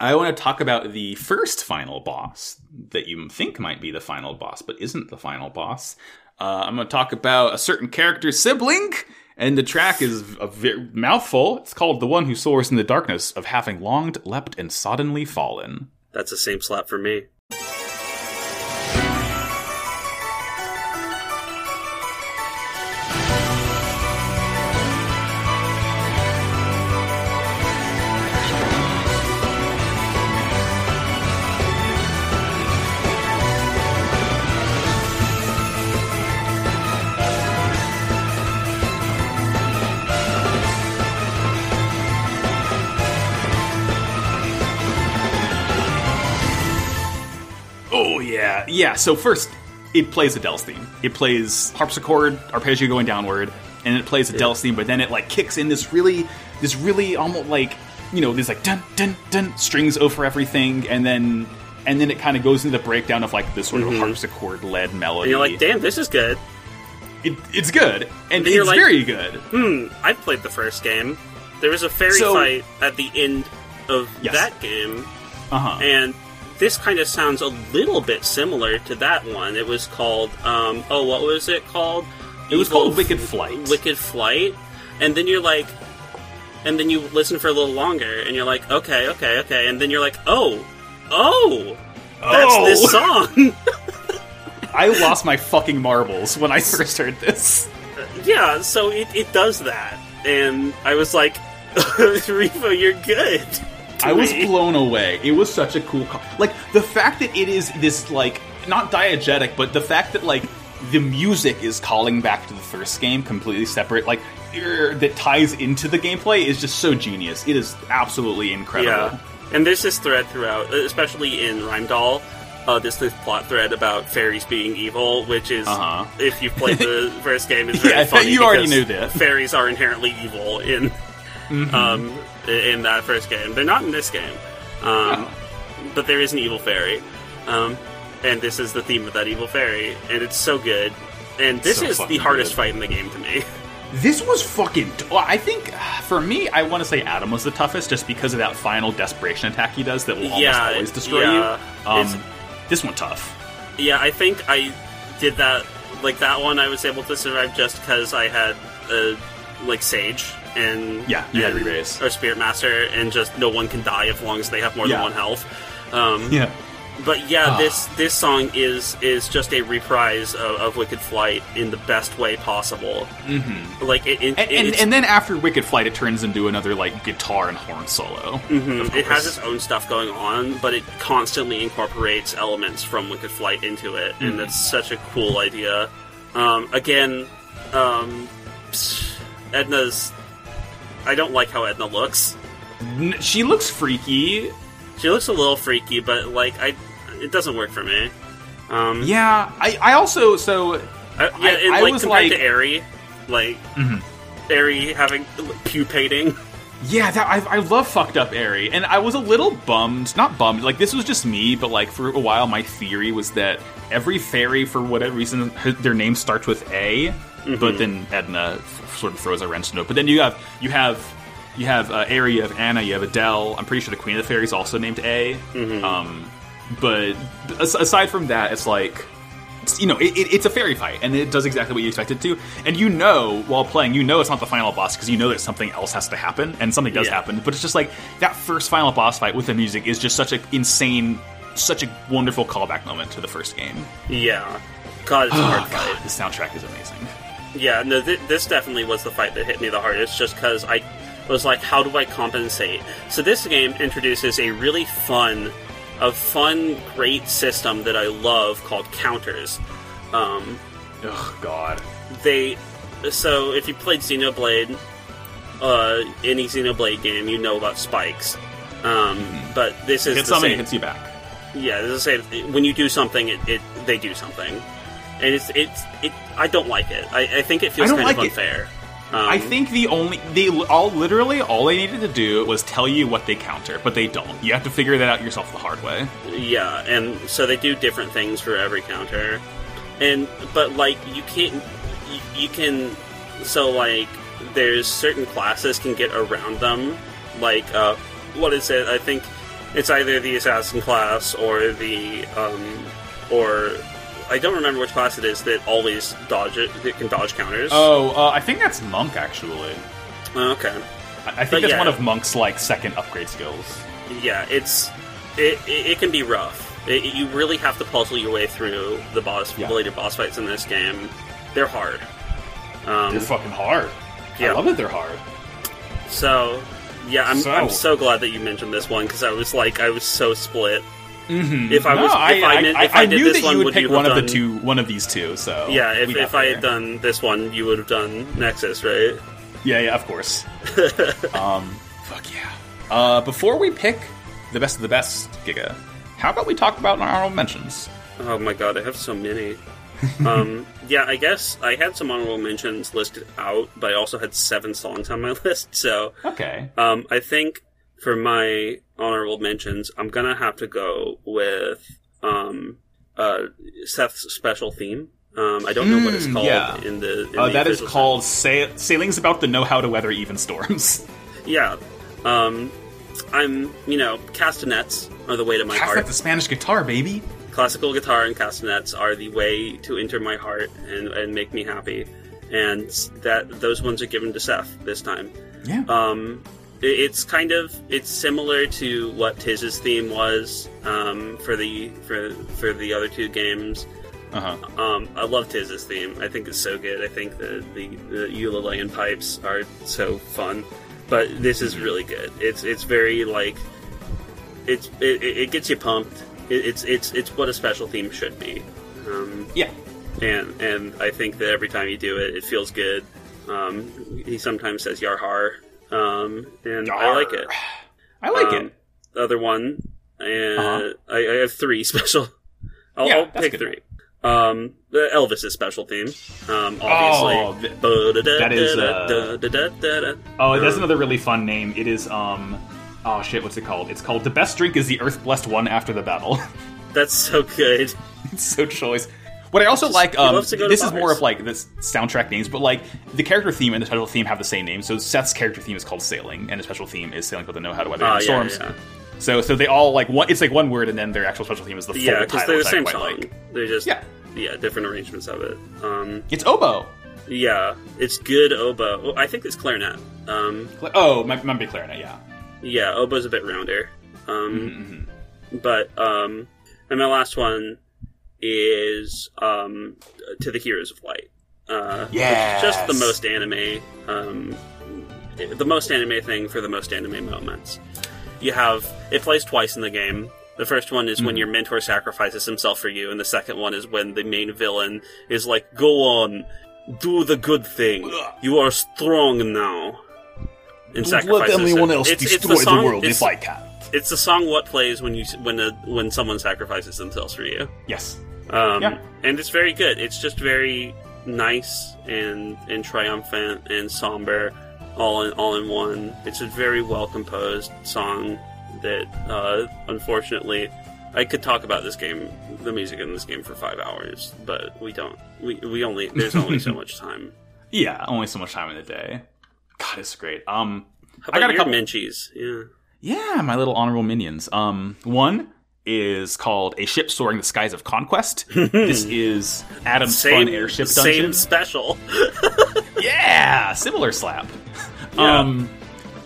I want to talk about the first final boss that you think might be the final boss, but isn't the final boss. Uh, I'm going to talk about a certain character's sibling, and the track is a ve- mouthful. It's called "The One Who Soars in the Darkness of Having Longed, Leapt, and Soddenly Fallen." That's the same slap for me. Yeah, yeah. So first, it plays Adelle's theme. It plays harpsichord, arpeggio going downward, and it plays Adelle's theme. But then it like kicks in this really, this really almost like you know, this like dun dun dun strings over everything, and then and then it kind of goes into the breakdown of like this sort of harpsichord led melody. And you're like, damn, this is good. it, it's good, and you're it's like- very good. Hmm, I played the first game. There was a fairy So- fight at the end of Yes. that game, Uh huh. and this kind of sounds a little bit similar to that one. It was called, um, oh, what was it called? It was Evil called Wicked Flight. Wicked Flight, and then you're like, and then you listen for a little longer, and you're like, okay, okay, okay, and then you're like, oh, oh, that's Oh! this song. <laughs> I lost my fucking marbles when I first heard this. yeah, so it, it does that, and I was like, <laughs> Revo, you're good. I was me. blown away. It was such a cool, co- like the fact that it is this like not diegetic, but the fact that like the music is calling back to the first game completely separate, like er, that ties into the gameplay is just so genius. It is absolutely incredible. Yeah, and there's this thread throughout, especially in Rhyme Uh, this this plot thread about fairies being evil, which is Uh-huh. if you've played the <laughs> first game, is very Yeah, funny. you already knew this. Fairies are inherently evil in Mm-hmm. um, in that first game. They're not in this game, um, but there is an evil fairy, um, and this is the theme of that evil fairy, and it's so good. And this So is the hardest good. fight in the game to me. <laughs> This was fucking. Well, I think for me, I want to say Adam was the toughest, just because of that final desperation attack he does that will almost Yeah, always destroy yeah. you. Um, this one tough. Yeah, I think I did that. Like that one, I was able to survive just because I had uh, like Sage and Yeah, you had and- Rebase. or Spirit Master, and just no one can die as long as they have more Yeah. than one health. Um, Yeah. But yeah, Ah. this this song is is just a reprise of, of Wicked Flight in the best way possible. Mm-hmm. Like it, it, And, and, and then after Wicked Flight, it turns into another like guitar and horn solo. Mhm. it has its own stuff going on, but it constantly incorporates elements from Wicked Flight into it, and that's such a cool idea. Um, again, um, Edna's. I don't like how Edna looks. She looks freaky. She looks a little freaky, but like I, it doesn't work for me. Um, Yeah, I, I also so I, yeah, I- and, I like was compared like- to Airy, like. Airy having pupating. Yeah, that I, I love fucked up Airy, and I was a little bummed. Not bummed, like this was just me, but like for a while, my theory was that every fairy, for whatever reason, her, their name starts with A, but then Edna f- sort of throws a wrench into it. But then you have you have you have uh, Airy, you have Anna, you have Adelle. I'm pretty sure the Queen of the Fairies also named A. Um, but aside from that, it's like you know, it, it, it's a fairy fight, and it does exactly what you expect it to. And you know, while playing, you know it's not the final boss because you know that something else has to happen, and something does Yeah. happen. But it's just like that first final boss fight with the music is just such an insane, such a wonderful callback moment to the first game. Yeah, God, it's Oh hard god, fight. the soundtrack is amazing. Yeah, no, th- this definitely was the fight that hit me the hardest, just because I was like, how do I compensate? So this game introduces a really fun, a fun, great system that I love called counters. Um, Oh god, they so if you played Xenoblade, uh, any Xenoblade game, you know about spikes. Um, but this is hit the something, same. hits you back. Yeah, this is the same. When you do something, it, it they do something, and it's it's it. I don't like it. I, I think it feels I don't kind of like it. unfair. Um, I think the only they all literally all they needed to do was tell you what they counter, but they don't. You have to figure that out yourself the hard way. Yeah, and so they do different things for every counter, and but like you can't, you, you can, so like there's certain classes can get around them, like uh, what is it? I think it's either the assassin class or the um, or I don't remember which class it is that always dodge it. That can dodge counters. Oh, uh, I think that's Monk actually. okay. I I think But that's yeah. one of Monk's like second upgrade skills. Yeah, it's it, it, it can be rough. It, you really have to puzzle your way through the boss Yeah. later boss fights in this game. They're hard. Um, They're fucking hard. Yeah. I love that they're hard. so yeah, I'm So- I'm so glad that you mentioned this one because I was like I was so split. Mm-hmm. If I was- if I did- if I did knew this that one, you would would pick you one have of the two, one of these two. So Yeah, if, if I had done this one, you would have done Nexus, right? yeah, yeah, of course. <laughs> um, fuck yeah. Uh, before we pick the best of the best, Giga, how about we talk about our honorable mentions? Oh my god, I have so many. um, <laughs> yeah, I guess I had some honorable mentions listed out, but I also had seven songs on my <laughs> list, so Okay. Um, I think for my honorable mentions, I'm gonna have to go with um, uh, Seth's special theme. Um, I don't know what it's Mm, called yeah. in the. In Uh, the that is called sa- Sailings About the Know How to Weather Even Storms. <laughs> Yeah. Um, I'm, you know, castanets are the way to my Pass heart. the Spanish guitar, baby. Classical guitar and castanets are the way to enter my heart and, and make me happy. And that those ones are given to Seth this time. Yeah. Um, it's kind of it's similar to what Tiz's theme was um, for the for for the other two games. Uh huh. Um, I love Tiz's theme. I think it's so good. I think the the, the uilleann pipes are so fun. But this is really good. It's it's very like it's it, it it gets you pumped. It, it's it's it's what a special theme should be. Um, Yeah. and and I think that every time you do it, it feels good. Um, he sometimes says "yarhar," um, and I like it. <sighs> I like Um, it. The other one, and Uh-huh. I, I have three <laughs> special. I'll, Yeah, I'll that's pick good. three. Um, the Elvis's special theme, um, obviously. Oh, that is, uh, Oh, that's another really fun name. It is um oh shit, what's it called? It's called The Best Drink is the Earth Blessed One After the Battle. <laughs> That's so good. it's so choice. What I also like, um, this is more of like this soundtrack names, but like the character theme and the special theme have the same name. So Seth's character theme is called Sailing, and the special theme is Sailing with the Know How to Weather the yeah, Storms. yeah. So, so they all like one. It's like one word, and then their actual special theme is the full Yeah, because they're the same song. like. They're just Yeah. yeah, different arrangements of it. Um, It's oboe. yeah, it's good oboe. Well, I think it's clarinet. Um, Oh, might, might be clarinet. Yeah. yeah, oboe's a bit rounder. Um, But um, and my last one is um, to the Heroes of Light. Uh, is just the most anime, um, the most anime thing for the most anime moments. You have it plays twice in the game. The first one is when your mentor sacrifices himself for you, and the second one is when the main villain is like, "Go on, do the good thing. You are strong now." And sacrifices him. It's- it's song- it's- I can't. it's the song "What Plays When You When a, When Someone Sacrifices Themselves for You." Yes. Um, Yeah. and it's very good. It's just very nice and and triumphant and somber, all in all in one. It's a very well composed song that, uh, unfortunately, I could talk about this game, the music in this game, for five hours, but we don't. We we only there's only so <laughs> much time. Yeah, only so much time in the day. God, it's great. Um, How I got a couple- Minchies? Yeah. yeah, my little honorable minions. Um, one is called a ship soaring the skies of conquest. <laughs> this is Adam's fun airship dungeon. Same special. <laughs> Yeah, similar slap. Yeah. Um,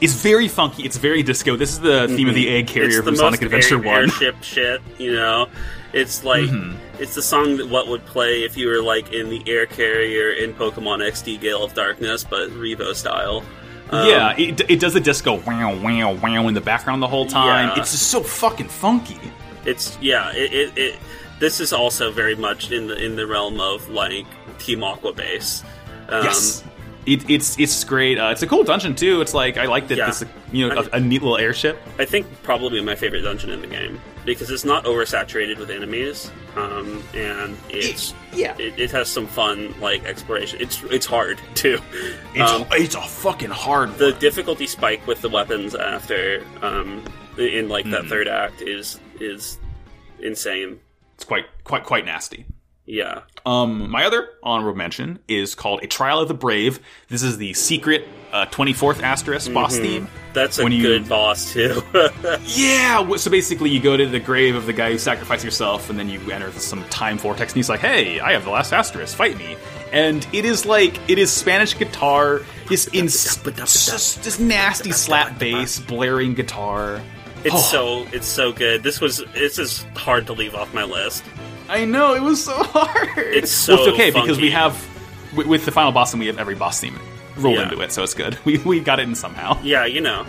it's very funky. It's very disco. This is the theme of the egg carrier Mm-hmm. from Sonic Adventure One. airship shit. You know, it's like Mm-hmm. it's the song that what would play if you were like in the air carrier in Pokemon XD Gale of Darkness, but Revo style. Um, yeah, it, it does the disco wow wow wow in the background the whole time. Yeah. It's just so fucking funky. It's yeah. It, it, it this is also very much in the in the realm of like Team Aqua base. Um, yes, it, it's it's great. Uh, it's a cool dungeon too. It's like I like that Yeah. this you know I- a, a neat little airship. I think probably my favorite dungeon in the game because it's not oversaturated with enemies, um, and it's yeah. it, it has some fun like exploration. It's it's hard <laughs> too. It's Um, it's a fucking hard. the one. difficulty spike with the weapons after um, in like Hmm. that third act is is insane. It's quite quite quite nasty. Yeah, Um, my other honorable mention is called A Trial of the Brave. This is the secret uh, 24th asterisk boss theme. that's a When you- good boss too. <laughs> Yeah, so basically you go to the grave of the guy who sacrificed yourself, and then you enter some time vortex, and he's like, "Hey, I have the last asterisk, fight me!" And it is like it is Spanish guitar, this ins- this nasty slap bass, blaring guitar. It's Oh. so it's so good. This was this is hard to leave off my list. I know it was so <laughs> hard. It's well, so it's okay because we have with, the final boss, and we have every boss theme rolled Yeah. into it, so it's good. <laughs> We we got it in somehow. Yeah, you know.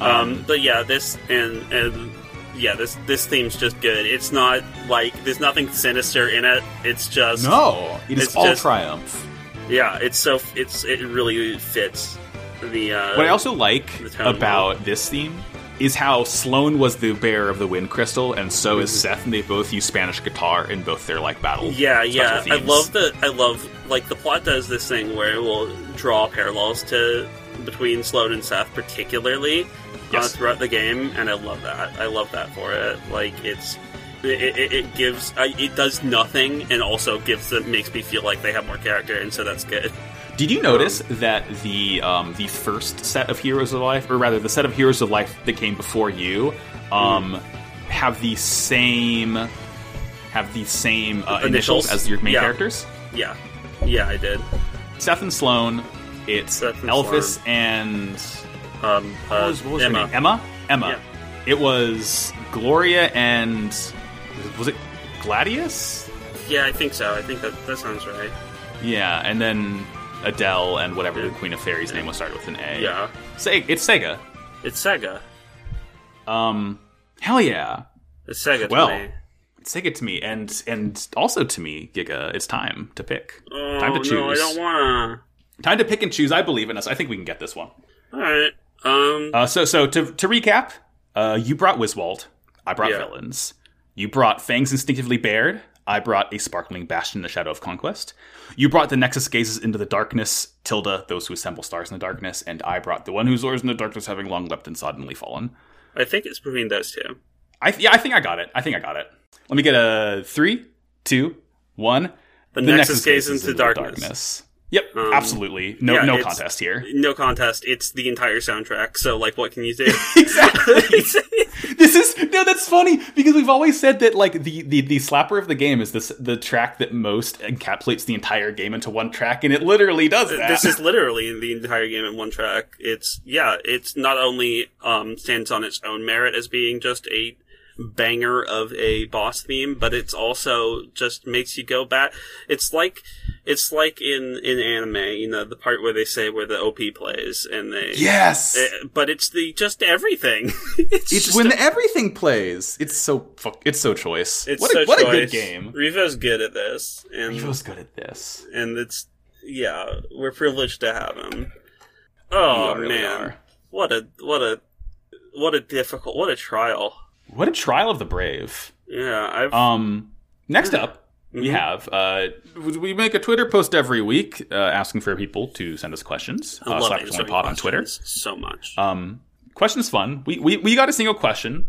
Um, but yeah, this and and yeah, this this theme's just good. It's not like there's nothing sinister in it. It's just No, it is all just- triumph. yeah. It's so it's it really fits the. Uh, What I also like about this theme is how Sloane was the bearer of the wind crystal, and so is Seth, and they both use Spanish guitar in both their like battle. Yeah, yeah. special I love the. I love like the plot does this thing where it will draw parallels to between Sloane and Seth, particularly uh, throughout the game, and I love that. I love that for it. Like it's. It, it, it gives it does nothing and also gives it makes me feel like they have more character and so that's good <laughs> Did you notice that the um, the first set of Heroes of Life, or rather the set of Heroes of Life that came before you, um, have the same have the same uh, initials. Initials? as your main Yeah. characters? yeah yeah I did Seth and Sloane. It's Seth and Elphys Sloane. and um what uh, was, what was her Emma name? Emma. Emma. Yeah. It was Gloria and was it Gladius? yeah I think so I think that that sounds right Yeah, and then Adelle and whatever the Queen of Fairies name was started with an A. yeah Se- it's Sega. it's Sega Um, hell yeah, it's Sega to Well, me. it's Sega to me, and and also to me, Giga. It's time to pick. oh time to choose. no I don't wanna Time to pick and choose. I believe in us. I think we can get this one. all right um Uh, so so to to recap, uh, you brought Wiswald. I brought Yeah. villains. You brought Fangs instinctively bared. I brought a sparkling bastion in the shadow of conquest. You brought the Nexus gazes into the darkness, Tilda, those who assemble stars in the darkness, and I brought the one who soars in the darkness, having long leapt and suddenly fallen. I think it's between those two I th- yeah, I think I got it. I think I got it. Let me get a three, two, one. The Nexus gazes into darkness. Yep, Um, absolutely. No, yeah, no contest here. no contest it's the entire soundtrack so like what can you do <laughs> <laughs> Exactly. this is no. That's funny because we've always said that like the the the slapper of the game is this the track that most encapsulates the entire game into one track, and it literally does that. this is literally the entire game in one track. It's yeah, it's not only um, stands on its own merit as being just a banger of a boss theme, but it's also just makes you go back. It's like it's like in in anime, you know, the part where they say where the OP plays and they yes. Eh, but it's the just everything. <laughs> it's it's just when a- everything plays. It's so fuck. It's so choice. it's what so a, what a good game. Revo's good at this, and Revo's good at this. and it's yeah, we're privileged to have him. Oh really man, are. what a what a what a difficult, what a trial. What a trial of the brave. Yeah, I've Um, next up, we Mhm. have uh, we make a Twitter post every week uh, asking for people to send us questions. I Uh, love Only Pod on Twitter. so much. Um, questions fun. We, we we got a single question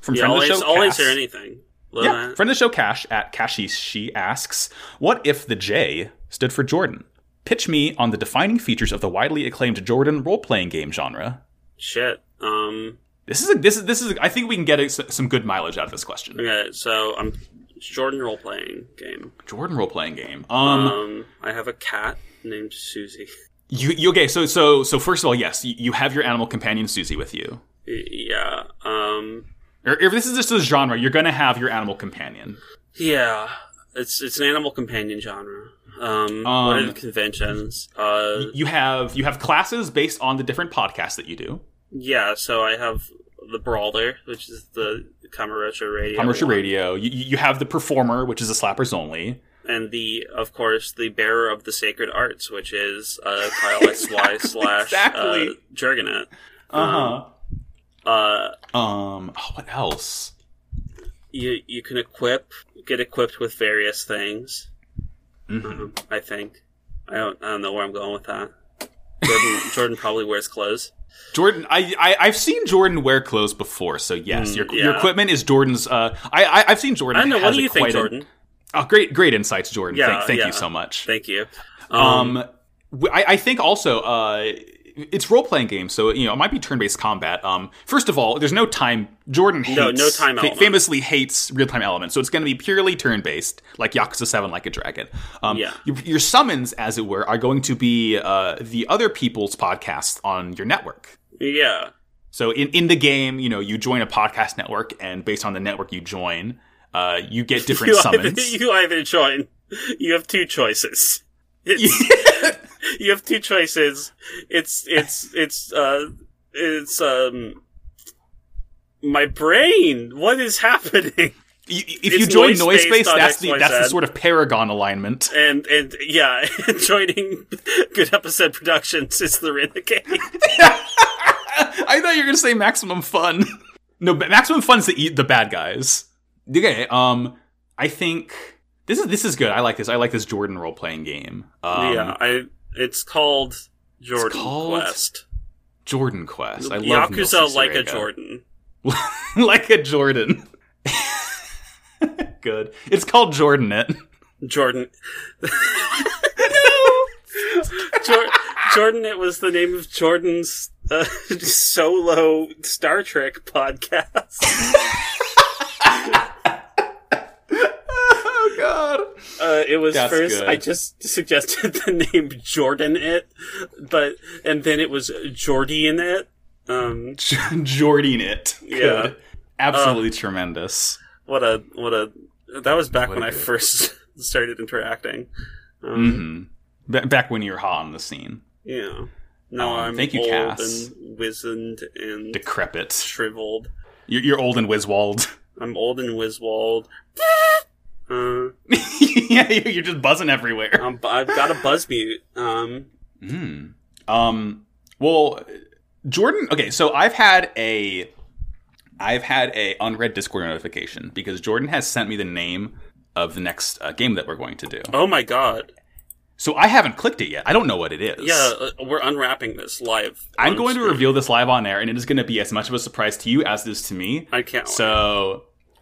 from yeah, friend I'll, of the show. I'll Cass. answer anything. Well, Yeah, uh, friend of the show, Cash at Cashy. She asks, "What if the J stood for Jordan? Pitch me on the defining features of the widely acclaimed Jordan role-playing game genre." shit. Um, This is a, this is this is. I think we can get a, some good mileage out of this question. okay, so I'm Jordan role playing game. Jordan role-playing game. Um, Um, I have a cat named Susie. you, you okay? So so so first of all, yes, you, you have your animal companion Susie with you. Yeah. Um, Or if this is just a genre, you're going to have your animal companion. yeah. It's it's an animal companion genre. Um, what are Um, the conventions? Uh, You have you have classes based on the different podcasts that you do. yeah. So I have the Brawler, which is the Kamurocho Radio. One. radio. You, you have the performer, which is a slappers only. and the of course the bearer of the sacred arts, which is uh, Kyle XY <laughs> slash exactly. uh, Jurgenet. Uh Uh, huh. Um. Oh, what else? you you can equip get equipped with various things. Mhm. Um, I think I don't I don't know where I'm going with that. Jordan Jordan probably wears clothes. Jordan, I, I I've seen Jordan wear clothes before, so yes, Mm, your your equipment is Jordan's. Uh, I, I I've seen Jordan. I know. What do you think, Jordan? oh, great great insights, Jordan. Yeah, thank thank yeah. you so much. Thank you. Um, w- I, I think also uh, it's role playing game, so you know it might be turn based combat. Um, first of all, there's no time. Jordan hates, No- no time fa- famously hates real time elements, so it's going to be purely turn based, like Yakuza Seven, like a dragon. Um, Yeah. your, your summons, as it were, are going to be uh, the other people's podcasts on your network. yeah. So in, in the game, you know, you join a podcast network, and based on the network you join, uh, you get <laughs> different You either, summons. <laughs> you either join. You have two choices. <laughs> It's, you have two choices. It's it's <laughs> it's uh it's um my brain. What is happening? You- if you join noise noise space, that's the that's the sort of paragon alignment. And and yeah, <laughs> joining <laughs> Good Episode Productions is the renegade. I thought you were gonna say maximum fun. No, but maximum fun's the the bad guys. Okay, um, I think this is this is good. I like this. I like this Jordan role playing game. Um, yeah, I it's called Jordan called Quest. Jordan Quest. I love Yakuza <laughs> like a Jordan. like a Jordan. good. It's called Jordan. It. Jordan. <laughs> Jor- Jordan, it was the name of Jordan's uh, <laughs> solo Star Trek podcast. oh God. Uh, it was That's first, good. I just suggested <laughs> the name Jordan it, but, and then it was Jordian it. Um, <laughs> Jordan it. Yeah. Good. Absolutely tremendous. what a, what a, that was back What when I <laughs> first started interacting. Um, hmm Ba back when you were hot on the scene. Yeah. Now Um, I'm thank you, old Cass. and wizened and Decrepit. shriveled. You're, you're old and Wiswald. I'm old and Wiswald. Uh, <laughs> yeah, you- you're just buzzing everywhere. I'm, I've got a buzz mute. Um, Mm. Um. Well, Jordan. Okay, so I've had a, I've had a unread Discord notification because Jordan has sent me the name of the next uh, game that we're going to do. oh my god. So I haven't clicked it yet. I don't know what it is. Yeah, uh, we're unwrapping this live. I'm going to reveal this live on air, and it is going to be as much of a surprise to you as it is to me. I can't. wait.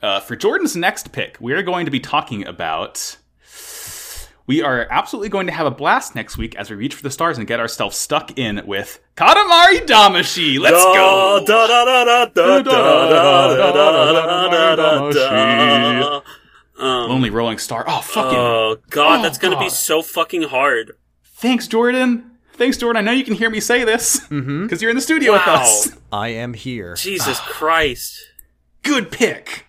Uh, for Jordan's next pick, we are going to be talking about. We are absolutely going to have a blast next week as we reach for the stars and get ourselves stuck in with Katamari Damacy. Let's go! Lonely Rolling Star. Oh, fucking. Oh, God, that's going to be so fucking hard. Thanks, Jordan. Thanks, Jordan. I know you can hear me say this because you're in the studio with us. I am here. Jesus Christ. Good pick.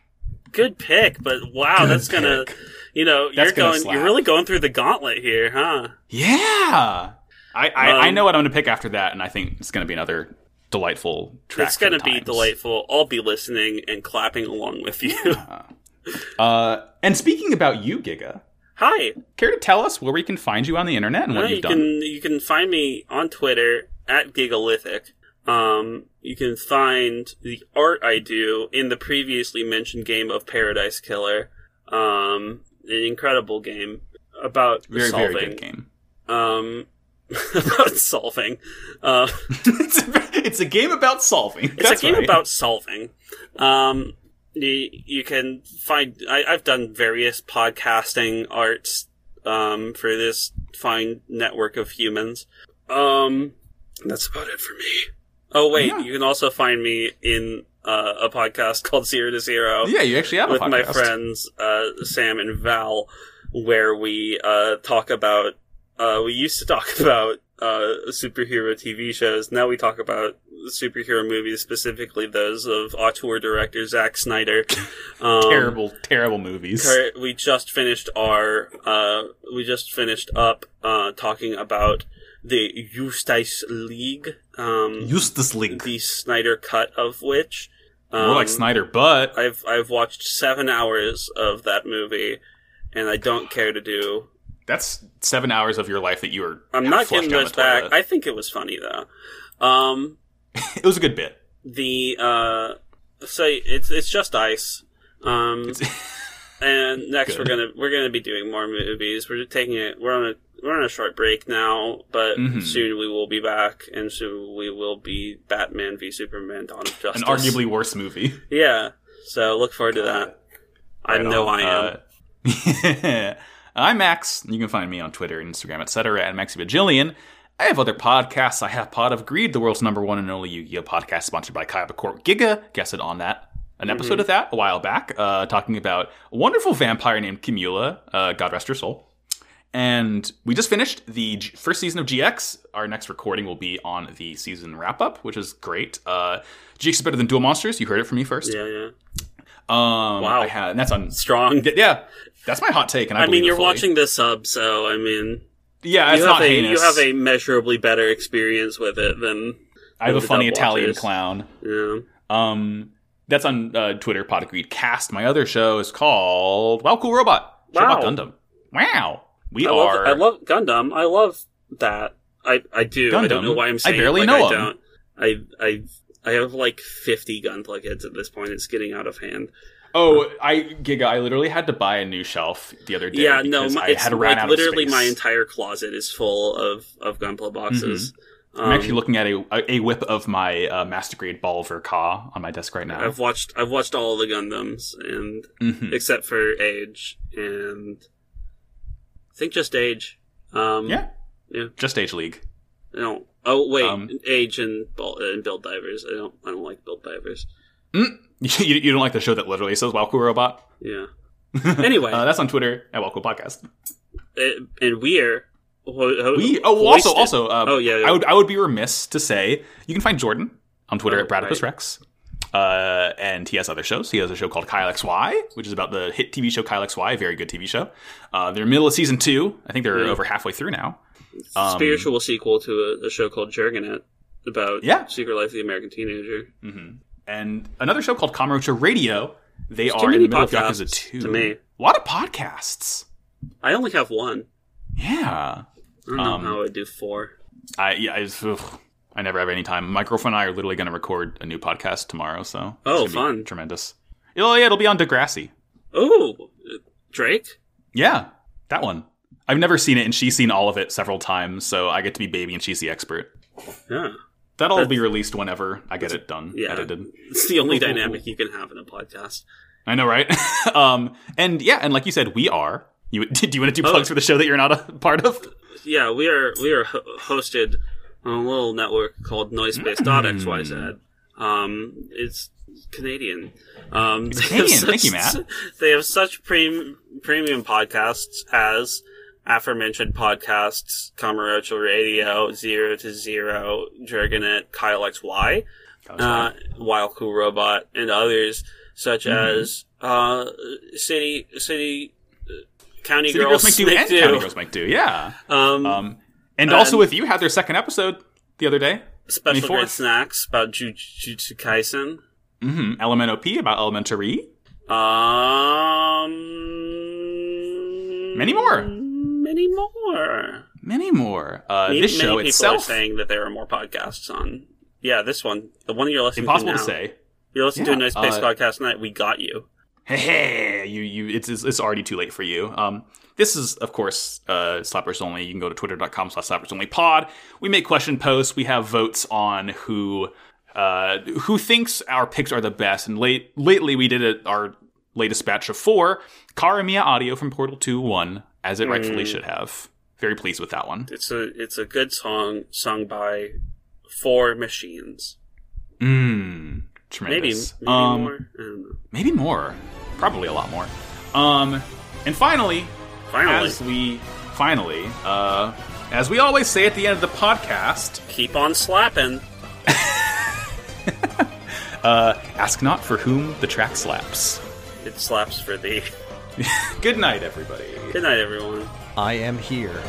Good pick, but wow, Good that's gonna you know, That's you're gonna slap. you're really going through the gauntlet here, huh? Yeah. I, I, I Um, know what I'm going to pick after that, and I think it's going to be another delightful track. it's gonna be delightful. I'll be listening and clapping along with you. Uh, and speaking about you, Giga, Hi, care to tell us where we can find you on the internet and what you've you done? can you can find me on Twitter at Gigalithic. Um, you can find the art I do in the previously mentioned game of Paradise Killer. Um, an incredible game about Very, solving. very good game. Um, <laughs> about solving. Uh, <laughs> it's, a, it's a game about solving. it's That's a game right. about solving. Um, you, you can find. I, I've done various podcasting arts um, for this fine network of humans. Um, that's about it for me. Oh wait, Yeah. you can also find me in uh, a podcast <laughs> called Zero to Zero Yeah, you actually have a with my friends uh, Sam and Val, where we uh, talk about. Uh, we used to talk <laughs> about uh, superhero TV shows. Now we talk about superhero movies, specifically those of auteur director Zack Snyder. <laughs> Um, Terrible, terrible movies. We just finished our. Uh, we just finished up uh, talking about the Justice League. Um, Eustace League. the Snyder cut of which. Um, More like Snyder, but I've I've watched seven hours of that movie, and I don't care to do. that's seven hours of your life that you are. I'm not getting those back. I think it was funny though. Um, <laughs> it was a good bit. the uh, so it's it's just ice. Um, <laughs> and next we're gonna we're gonna be doing more movies. We're taking it. We're on a we're on a short break now, but Mhm. soon we will be back, and soon we will be Batman v Superman: Dawn of Justice. An arguably worse movie. yeah. So look forward to that. I Right know on. I am. Uh, <laughs> I'm Max. You can find me on Twitter, Instagram, etc. at MaxyBajillion. I have other podcasts. I have Pod of Greed, the world's number one and only Yu-Gi-Oh podcast, sponsored by Kaiba Corp Giga. Guess it on that. An episode of that a while back, uh, talking about a wonderful vampire named Camula. Uh, God rest her soul. And we just finished the G- first season of GX. Our next recording will be on the season wrap up, which is great. Uh, GX is better than Duel Monsters. You heard it from me first. Yeah, yeah. Um, Wow. I had, and that's on Strong. yeah, that's my hot take, and I, I mean, you're watching the sub, so I mean, Yeah, it's not a heinous. you have a measurably better experience with it than I have a funny Italian clown. yeah. Um, that's on uh, Twitter. Pod agreed. Cast. My other show is called Wow Cool Robot. Show Wow. about Gundam. Wow, we I are. love, I love Gundam. I love that. I I do. I don't know why I'm saying I barely it know like I don't. I I I have like 50 Gunpla at this point. It's getting out of hand. oh, I Giga. I literally had to buy a new shelf the other day. yeah, no, my, I it's had ran like out literally my entire closet is full of of Gunpla boxes. I'm actually Um, looking at a a whip of my uh, Master Grade Balver Ka on my desk right now. I've watched I've watched all the Gundams and Mhm. except for Age and I think just Age. Um, Yeah, yeah. just Age League. No. Oh wait, Um, Age and, Bul- and Build Divers. I don't I don't like Build Divers. Mm. <laughs> You, you don't like the show that literally says Cool Robot? Yeah. <laughs> Anyway. uh, that's on Twitter at Cool Podcast. Uh, and we're We oh also also uh, Oh, yeah, yeah. I would I would be remiss to say you can find Jordan on Twitter Oh, at Bradipus right. Rex. Uh, and he has other shows. He has a show called Kyle XY, which is about the hit TV show Kyle XY, a very good TV show. Uh, they're middle of season two. I think they're Yeah. over halfway through now. Um, spiritual sequel to a, a show called Jurgenet about Yeah. Secret Life of the American Teenager. and another show called Kamurocho Radio. They too are in the middle of Yakuza 2. to me. A lot of podcasts. I only have one. Yeah. I don't Um, know how I would do four. I yeah, I, I never have any time. My girlfriend and I are literally going to record a new podcast tomorrow, so Oh, it's gonna be fun. tremendous. Oh yeah, it'll be on Degrassi. Oh, Drake. Yeah, that one. I've never seen it, and she's seen all of it several times, so I get to be baby and she's the expert. Yeah, That'll That's- be released whenever I get it done, yeah. edited. it's the only dynamic you can have in a podcast. I know, right? <laughs> um, and yeah, and like you said, we are. You <laughs> do you want to do Oh. plugs for the show that you're not a part of? Yeah, we are we are ho- hosted on a little network called Noisespace.xyz. Um, it's Canadian. Um, It's Canadian. Thank you, Matt. <laughs> They have such pre- premium podcasts as aforementioned podcasts, Kamurocho Radio, Zero to Zero, Dragonet, Kyle XY, uh, Wild Cool Robot, and others such Mm-hmm. as uh, City City County, City Girls, Girls Make Do and Do. County Girls Make Do. Yeah. Um, Um, and also with you had their second episode the other day. special 24th. great snacks about Jujutsu Kaisen. Mm-hmm. Elementop about elementary. Um, Many more. Many more. Many more. Uh, Many, this many show people itself. are saying that there are more podcasts on Yeah, this one, the one you're listening Impossible to to say. You're listening Yeah, to a nice space uh, podcast tonight. We got you. Hey, you, you, it's, it's already too late for you. Um, this is, of course, uh, Slappers Only. You can go to twitter.com slash Slappers Only Pod. We make question posts. We have votes on who, uh, who thinks our picks are the best. And late, lately we did it, our latest batch of four. Cara Mia Addio from Portal 2 won, as it rightfully should have. Very pleased with that one. It's a it's a good song sung by four machines. Mmm. Maybe Tremendous. maybe Um, more. I don't know. Maybe more. Probably a lot more. Um, and finally, Finally, as we finally, uh, as we always say at the end of the podcast, keep on slapping. <laughs> uh, ask not for whom the track slaps. It slaps for thee. <laughs> Good night, everybody. Good night, everyone. I am here.